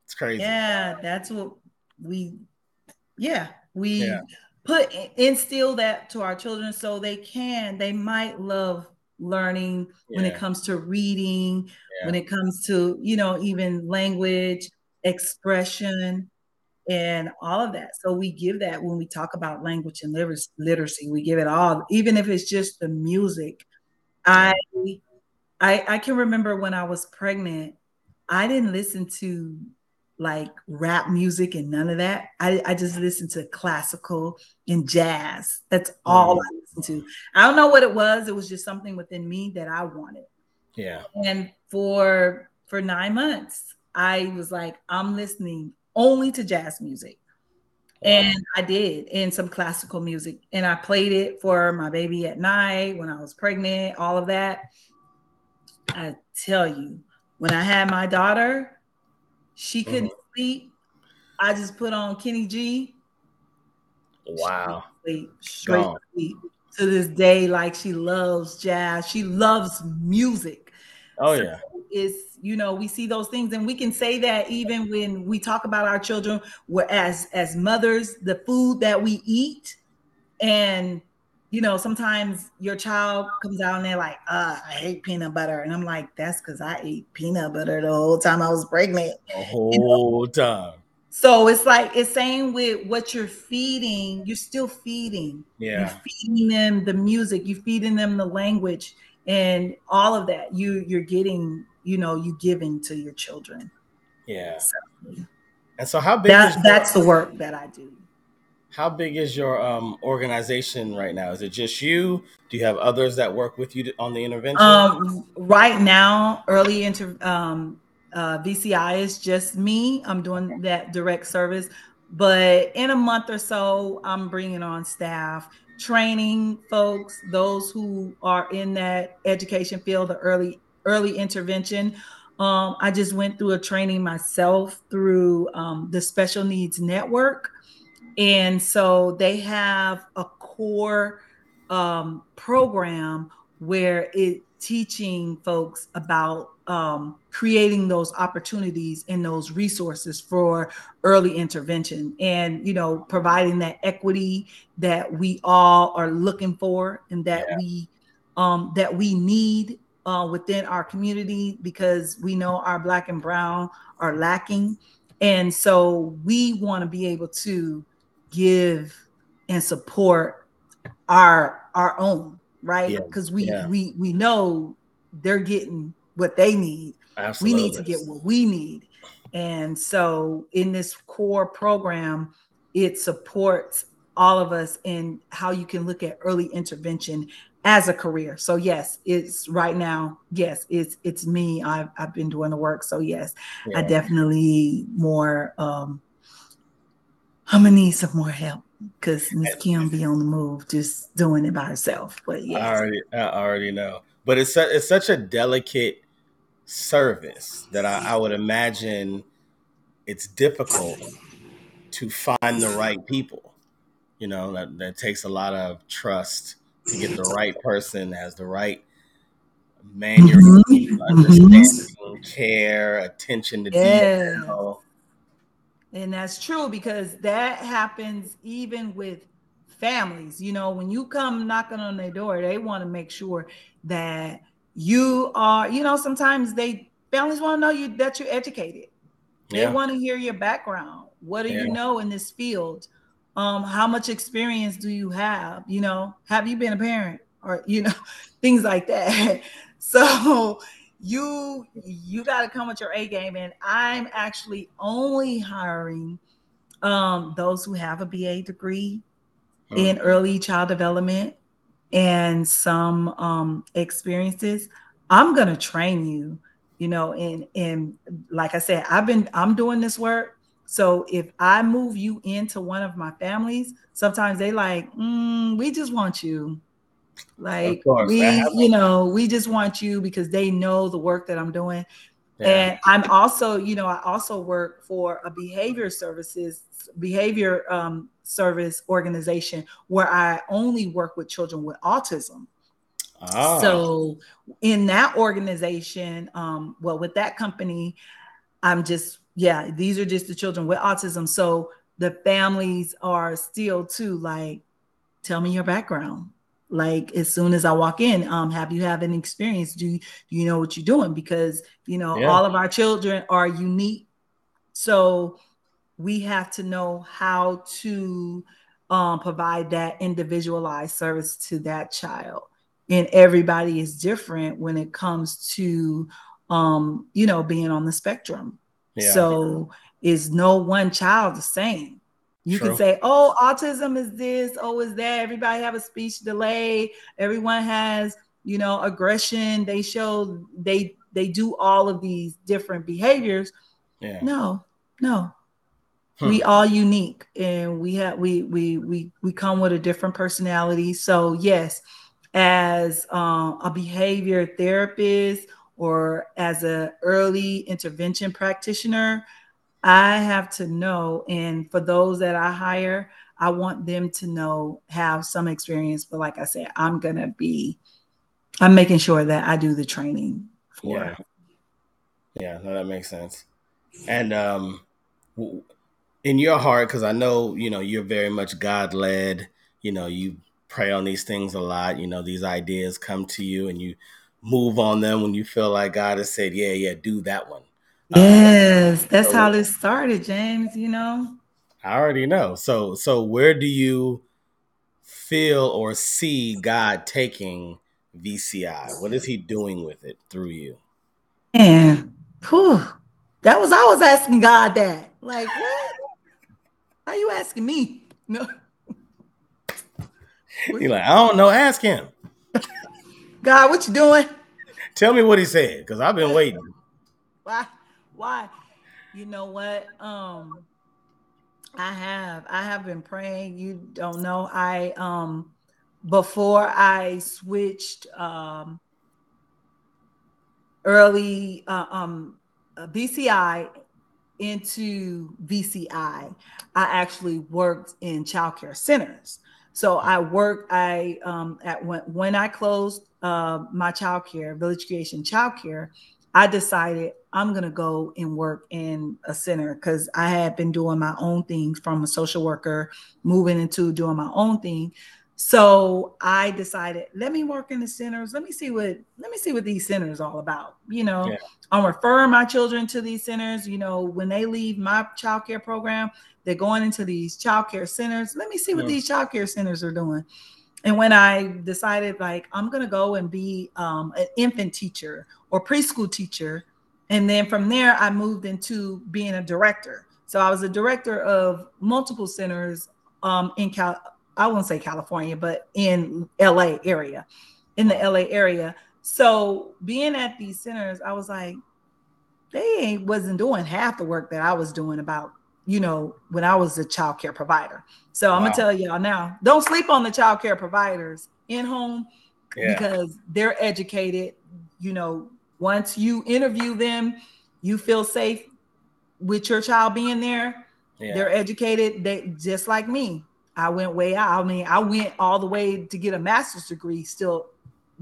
it's crazy. Yeah, that's what we. Yeah, we yeah. Put instill that to our children so they can. They might love learning yeah. when it comes to reading, yeah. when it comes to you know even language expression and all of that. So we give that when we talk about language and literacy. We give it all, even if it's just the music. I, I, I can remember when I was pregnant, I didn't listen to like rap music and none of that. I, I just listened to classical and jazz. That's all mm. I listened to. I don't know what it was. It was just something within me that I wanted. Yeah. And for for nine months, I was like, I'm listening only to jazz music. And I did, and some classical music. And I played it for my baby at night when I was pregnant, all of that. I tell you, when I had my daughter, she couldn't mm-hmm. sleep. I just put on Kenny G. Wow. Straight, straight sleep. To this day, like she loves jazz. She loves music. Oh, so yeah. It's you know we see those things and we can say that even when we talk about our children we're as as mothers the food that we eat and you know sometimes your child comes out and they're like uh i hate peanut butter. And i'm like that's because i ate peanut butter the whole time i was pregnant. The whole you know? time. So it's like it's saying with what you're feeding. You're still feeding. Yeah. you're feeding them the music. You're feeding them the language and all of that. You you're getting you know you giving to your children. Yeah. So, and so how big that, that's the work that i do how big is your um, organization right now is it just you do you have others that work with you on the intervention um, right now early into um, uh, vci is just me i'm doing that direct service but in a month or so i'm bringing on staff training folks those who are in that education field the early early intervention. Um, I just went through a training myself through um, the Special Needs Network. And so they have a core um, program where it teaching folks about um, creating those opportunities and those resources for early intervention and you know providing that equity that we all are looking for and that yeah. we um, that we need uh, within our community because we know our black and brown are lacking and so we want to be able to give and support our our own right because yeah. we yeah. we we know they're getting what they need Absolutely. we need to get what we need and so in this core program it supports all of us in how you can look at early intervention as a career so yes it's right now yes it's it's me i've, I've been doing the work so yes yeah. i definitely more um i'm gonna need some more help because Miss Kim be on the move, just doing it by herself. But yeah, I already, I already know. But it's it's such a delicate service that I, I would imagine it's difficult to find the right people. You know, that, that takes a lot of trust to get the right person has the right manual, mm-hmm. understanding, mm-hmm. care, attention to detail and that's true because that happens even with families. You know, when you come knocking on their door, they want to make sure that you are, you know, sometimes they families want to know you that you're educated. Yeah. They want to hear your background. What do yeah. you know in this field? Um, how much experience do you have? You know, have you been a parent or you know, things like that. So you you got to come with your A game, and I'm actually only hiring um, those who have a BA degree oh. in early child development and some um, experiences. I'm gonna train you, you know, and and like I said, I've been I'm doing this work. So if I move you into one of my families, sometimes they like, mm, we just want you like we, you know, we just want you because they know the work that I'm doing. Yeah. And I'm also, you know, I also work for a behavior services behavior um, service organization where I only work with children with autism. Ah. So in that organization, um, well, with that company, I'm just yeah, these are just the children with autism. So the families are still too like, tell me your background like as soon as I walk in, um, have you have an experience? Do you, do you know what you're doing? Because you know yeah. all of our children are unique, so we have to know how to um, provide that individualized service to that child. And everybody is different when it comes to um, you know being on the spectrum. Yeah. So is no one child the same? You True. can say, oh, autism is this, oh, is that. Everybody have a speech delay. Everyone has, you know, aggression. They show they they do all of these different behaviors. Yeah. No, no. Hmm. We all unique and we have we we we we come with a different personality. So yes, as um, a behavior therapist or as a early intervention practitioner, I have to know, and for those that I hire, I want them to know, have some experience. But like I said, I'm gonna be, I'm making sure that I do the training for. Yeah, yeah, no, that makes sense. And um, in your heart, because I know you know you're very much God led. You know, you pray on these things a lot. You know, these ideas come to you, and you move on them when you feel like God has said, "Yeah, yeah, do that one." That's so, how this started, James. You know, I already know. So, so where do you feel or see God taking VCI? What is He doing with it through you? Whew, that was I was asking God that. Like, what? How are you asking me? No. You're like, I don't know. Ask him. God, what you doing? Tell me what he said, because I've been waiting. Why? Why? You know what? Um, I have. I have been praying. You don't know. I um before I switched um early uh, um BCI into VCI, I actually worked in childcare centers. So I worked. I um, at when when I closed uh, my child care, Village Creation Child Care, I decided I'm going to go and work in a center because I had been doing my own thing from a social worker, moving into doing my own thing. So I decided, let me work in the centers. Let me see what let me see what these centers are all about. You know, yeah. I'm referring my children to these centers. You know, when they leave my child care program, they're going into these child care centers. Let me see what yeah. these child care centers are doing. And when I decided, like, I'm gonna go and be um, an infant teacher or preschool teacher, and then from there I moved into being a director. So I was a director of multiple centers um, in Cal I won't say California, but in LA area, in the LA area. So being at these centers, I was like, they wasn't doing half the work that I was doing about, you know, when I was a child care provider. So wow. I'm gonna tell y'all now, don't sleep on the child care providers in home yeah. because they're educated. You know, once you interview them, you feel safe with your child being there. Yeah. They're educated. They just like me. I went way out. I mean, I went all the way to get a master's degree, still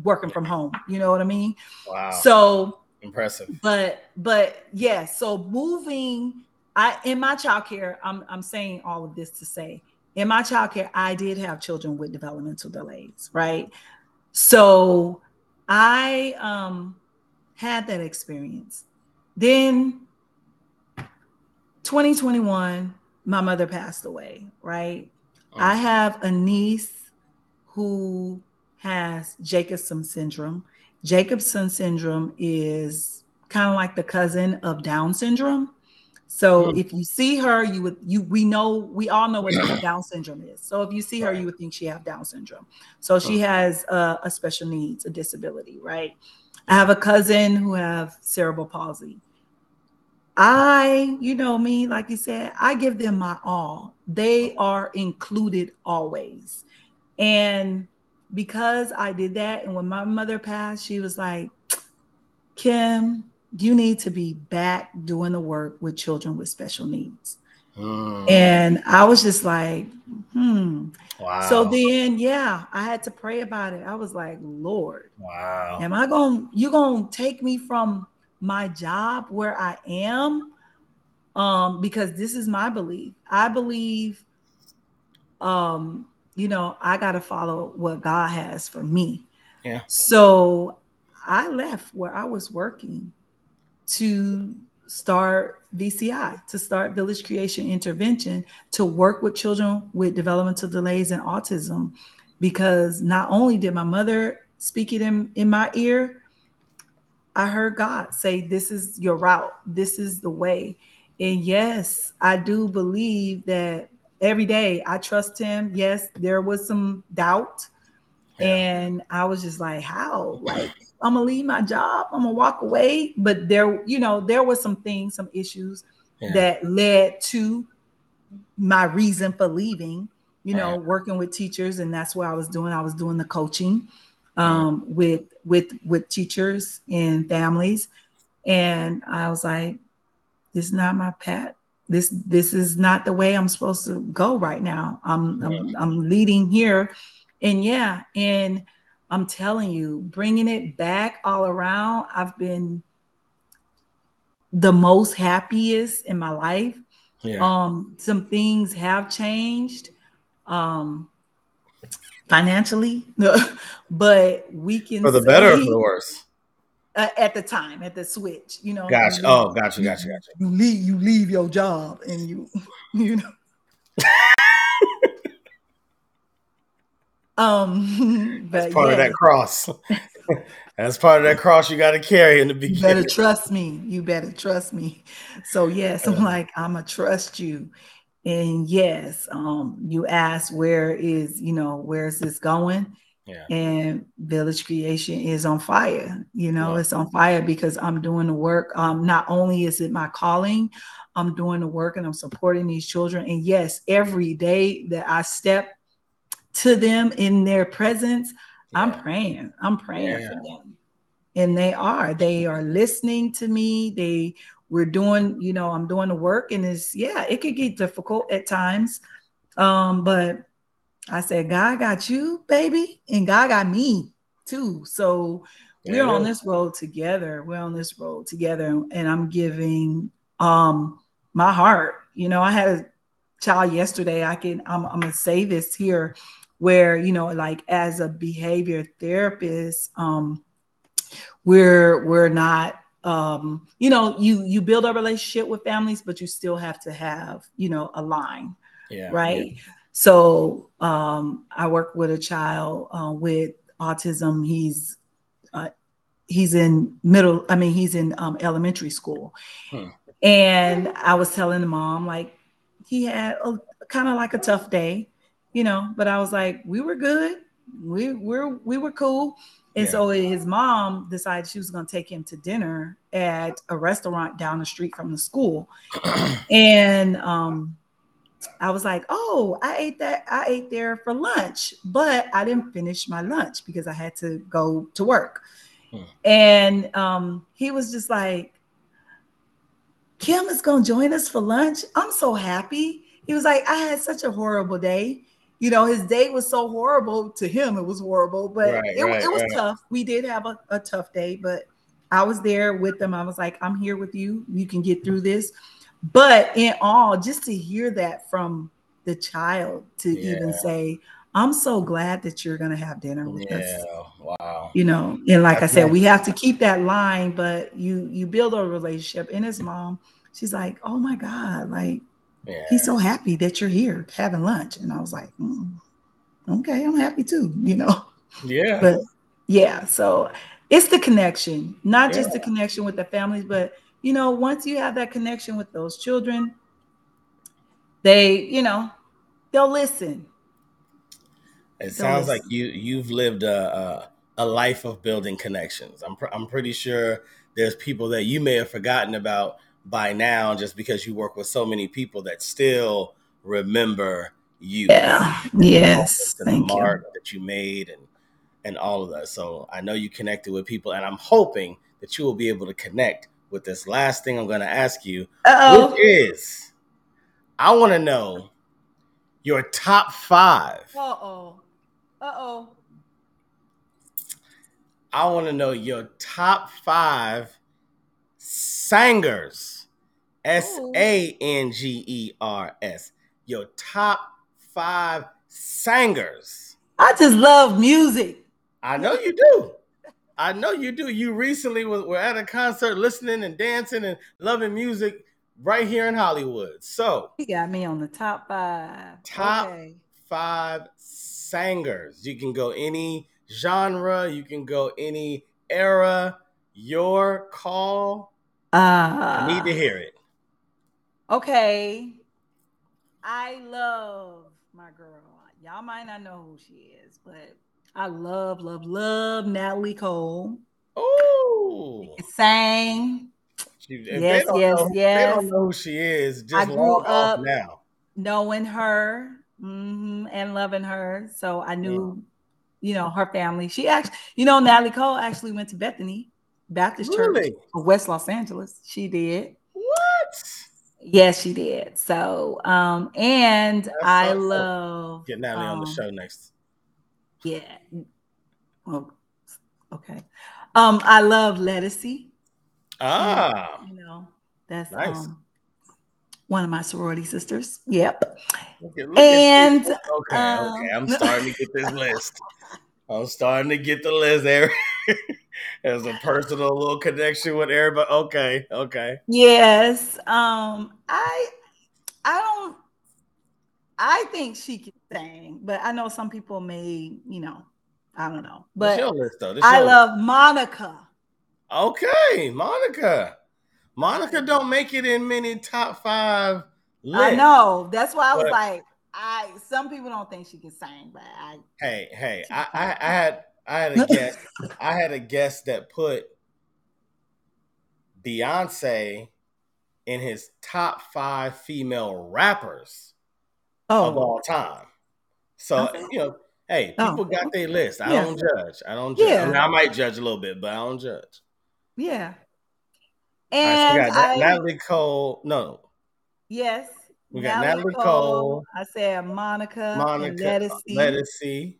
working from home. You know what I mean? Wow. So impressive. But but yeah, so moving I in my childcare, I'm I'm saying all of this to say in my childcare, I did have children with developmental delays, right? So I um had that experience. Then 2021, my mother passed away, right? I have a niece who has Jacobsen syndrome. Jacobsen syndrome is kind of like the cousin of Down syndrome. So mm-hmm. if you see her, you would you we know we all know what Down syndrome is. So if you see her, you would think she have Down syndrome. So she has a, a special needs, a disability, right? I have a cousin who have cerebral palsy. I, you know me, like you said, I give them my all. They are included always. And because I did that, and when my mother passed, she was like, Kim, you need to be back doing the work with children with special needs. Mm. And I was just like, hmm. Wow. So then, yeah, I had to pray about it. I was like, Lord, wow. Am I going, you going to take me from my job where I am um because this is my belief. I believe um you know, I got to follow what God has for me. Yeah. So I left where I was working to start VCI, to start Village Creation Intervention, to work with children with developmental delays and autism. Because not only did my mother speak it in, in my ear, I heard God say, This is your route, this is the way. And yes, I do believe that every day I trust Him. Yes, there was some doubt. Yeah. And I was just like, How? Like, I'm gonna leave my job, I'm gonna walk away. But there, you know, there was some things, some issues yeah. that led to my reason for leaving, you know, working with teachers. And that's what I was doing. I was doing the coaching um, with with with teachers and families, and I was like, "This is not my pet. This this is not the way I'm supposed to go right now. I'm I'm, I'm leading here, and yeah, and I'm telling you, bringing it back all around. I've been the most happiest in my life. Yeah. Um, some things have changed. Um, financially, but we can for the better or for the worse. Uh, at the time, at the switch, you know. Gotcha. You, oh, gotcha, gotcha, gotcha. You leave, you leave your job, and you, you know. um, but that's part yeah. of that cross. that's part of that cross you got to carry in the beginning. You better trust me. You better trust me. So yes, I'm like I'm gonna trust you, and yes, um, you asked where is, you know, where is this going? Yeah. And Village Creation is on fire. You know, yeah. it's on fire because I'm doing the work. Um, not only is it my calling, I'm doing the work and I'm supporting these children. And yes, every day that I step to them in their presence, yeah. I'm praying. I'm praying yeah. for them. And they are. They are listening to me. They we're doing, you know, I'm doing the work and it's yeah, it could get difficult at times. Um, but I said, God got you, baby, and God got me. too. So we're on this road together. We're on this road together, and I'm giving um my heart. You know, I had a child yesterday. I can I'm, I'm gonna say this here, where you know, like as a behavior therapist, um, we're we're not um, you know, you you build a relationship with families, but you still have to have, you know, a line. Yeah. Right. Yeah. So um, I work with a child uh, with autism. He's uh, he's in middle. I mean, he's in um, elementary school, hmm. and I was telling the mom like he had a kind of like a tough day, you know. But I was like, we were good. We we're we were cool. And yeah. so his mom decided she was going to take him to dinner at a restaurant down the street from the school. and um, I was like, "Oh, I ate that. I ate there for lunch, but I didn't finish my lunch because I had to go to work." Hmm. And um, he was just like, "Kim is going to join us for lunch. I'm so happy." He was like, "I had such a horrible day." You know, his day was so horrible to him. It was horrible, but right, it, right, it, was right. tough. We did have a, a tough day, but I was there with them. I was like, "I'm here with you. You can get through this." But in all, just to hear that from the child to yeah. even say, I'm so glad that you're gonna have dinner with yeah, us. Wow. You know, and like That's I said, we have to keep that line, but you you build a relationship. And his mom, she's like, Oh my God, like yeah. he's so happy that you're here having lunch. And I was like, mm, okay, I'm happy too, you know. Yeah. But yeah, so it's the connection, not yeah. just the connection with the families, but you know, once you have that connection with those children, they, you know, they'll listen. It they'll sounds listen. like you you've lived a, a, a life of building connections. I'm pr- I'm pretty sure there's people that you may have forgotten about by now just because you work with so many people that still remember you. Yeah. Yes. And Thank the mark you. that you made and and all of that. So I know you connected with people and I'm hoping that you will be able to connect with this last thing I'm going to ask you, Uh-oh. which is I want to know your top 5. Uh-oh. Uh-oh. I want to know your top 5 Sangers, S A N G E R S. Your top five singers. I just love music. I know you do. I know you do. You recently was, were at a concert listening and dancing and loving music right here in Hollywood. So you got me on the top five. Top okay. five singers. You can go any genre, you can go any era. Your call. Uh, I need to hear it. Okay. I love my girl. Y'all might not know who she is, but I love, love, love Natalie Cole. Oh, sang. yes, yes, know, yes. They don't know who she is. Just I grew up now, knowing her mm-hmm, and loving her. So I knew, yeah. you know, her family. She actually, you know, Natalie Cole actually went to Bethany Baptist really? Church of West Los Angeles. She did. What? Yes, she did. So, um, and That's I so love get Natalie um, on the um, show next. Yeah. Well, okay. Um, I love Ledisi. Ah. You know, that's nice. um one of my sorority sisters. Yep. Look at, look and okay, um, okay, I'm starting to get this list. I'm starting to get the list there. As a personal little connection with everybody. Okay, okay. Yes. Um, I I don't I think she can sing, but I know some people may, you know, I don't know. But list, I love list. Monica. Okay, Monica. Monica don't make it in many top five lists. I know. That's why I was like, I some people don't think she can sing, but I Hey, hey, I, I, I had I had a guest I had a guest that put Beyonce in his top five female rappers oh. of all time. So okay. you know, hey, oh, people oh. got their list. I yeah. don't judge. I don't judge. Yeah. I, mean, I might judge a little bit, but I don't judge. Yeah. And right, so I, Natalie Cole. No. Yes. We got Natalie, Cole, Cole, I said Monica. Monica. Let us see.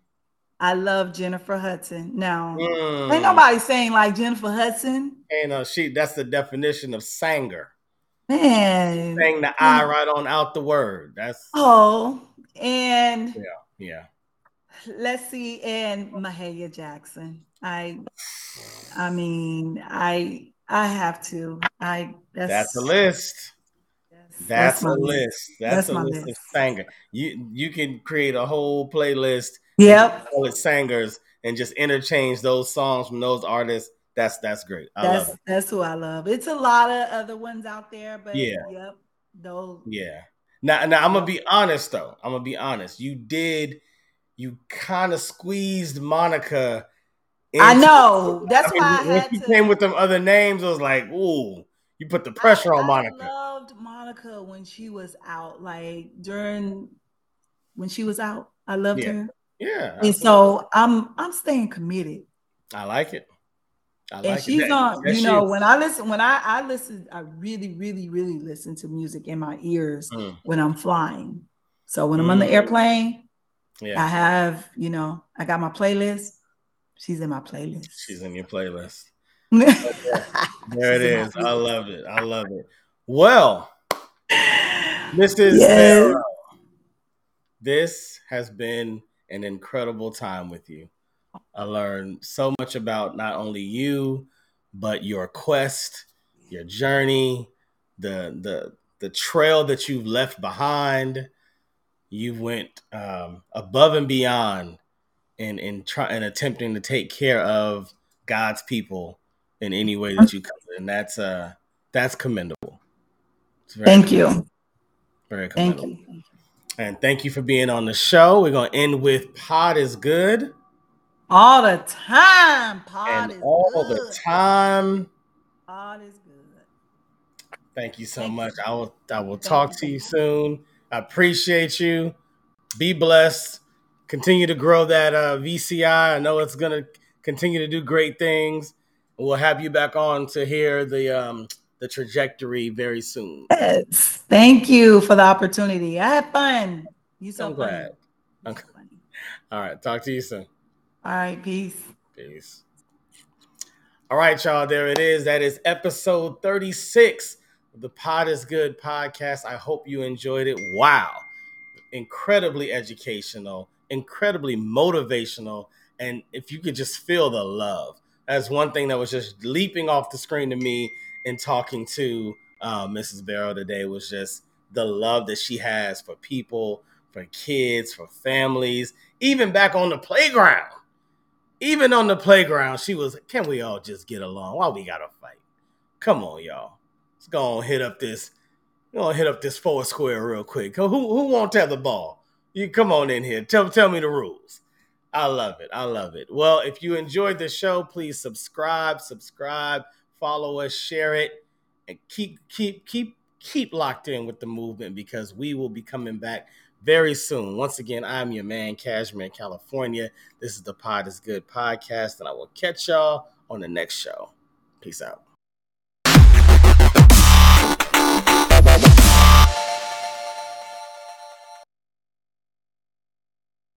I love Jennifer Hudson. Now, mm. ain't nobody saying like Jennifer Hudson. Ain't no she. That's the definition of sanger. Man, saying the I right on out the word. That's oh, and yeah, yeah. Let's see, and Mahalia Jackson. I, I mean, I, I have to. I that's, that's a list. That's, that's a list. list. That's, that's a list, list of sanger. You you can create a whole playlist. Yep. with it singers and just interchange those songs from those artists. That's that's great. I that's love that's who I love. It's a lot of other ones out there, but yeah, yep, those. Yeah. Now, now I'm gonna be honest though. I'm gonna be honest. You did, you kind of squeezed Monica. I know. That's I mean, why when she to... came with them other names. I was like, ooh, you put the pressure I, on Monica. I loved Monica when she was out, like during when she was out. I loved yeah. her. Yeah. And so I'm I'm staying committed. I like it. I like and she's it. on, you know, when I listen, when I I listen, I really, really, really listen to music in my ears mm. when I'm flying. So when I'm on the mm. airplane, yeah. I have, you know, I got my playlist. She's in my playlist. She's in your playlist. there it is. I love it. I love it. Well, Mrs. Yes. this has been an incredible time with you. I learned so much about not only you, but your quest, your journey, the the the trail that you've left behind. You went um, above and beyond in in trying and attempting to take care of God's people in any way that you could, and that's uh that's commendable. Thank commendable. you. Very commendable. Thank you. And thank you for being on the show. We're gonna end with Pod is good. All the time. Pod and is all good. the time. Pod is good. Thank you so Thank much. You. I will I will Thank talk you. to you soon. I appreciate you. Be blessed. Continue to grow that uh, VCI. I know it's gonna continue to do great things. We'll have you back on to hear the um, the trajectory very soon. Yes. Thank you for the opportunity. I had fun. You so I'm glad. Okay. All right. Talk to you soon. All right. Peace. Peace. All right, y'all. There it is. That is episode 36 of the Pod is Good podcast. I hope you enjoyed it. Wow. Incredibly educational, incredibly motivational. And if you could just feel the love, that's one thing that was just leaping off the screen to me in talking to uh, Mrs. Barrow today was just the love that she has for people, for kids, for families, even back on the playground. Even on the playground, she was, can we all just get along? Why we gotta fight? Come on, y'all. Let's go and hit up this. Gonna hit up this four square real quick. Who who won't have the ball? You come on in here. Tell tell me the rules. I love it. I love it. Well, if you enjoyed the show, please subscribe, subscribe, follow us, share it, and keep keep keep keep locked in with the movement because we will be coming back very soon. Once again, I'm your man, Cashmere, California. This is the Pod is Good podcast, and I will catch y'all on the next show. Peace out.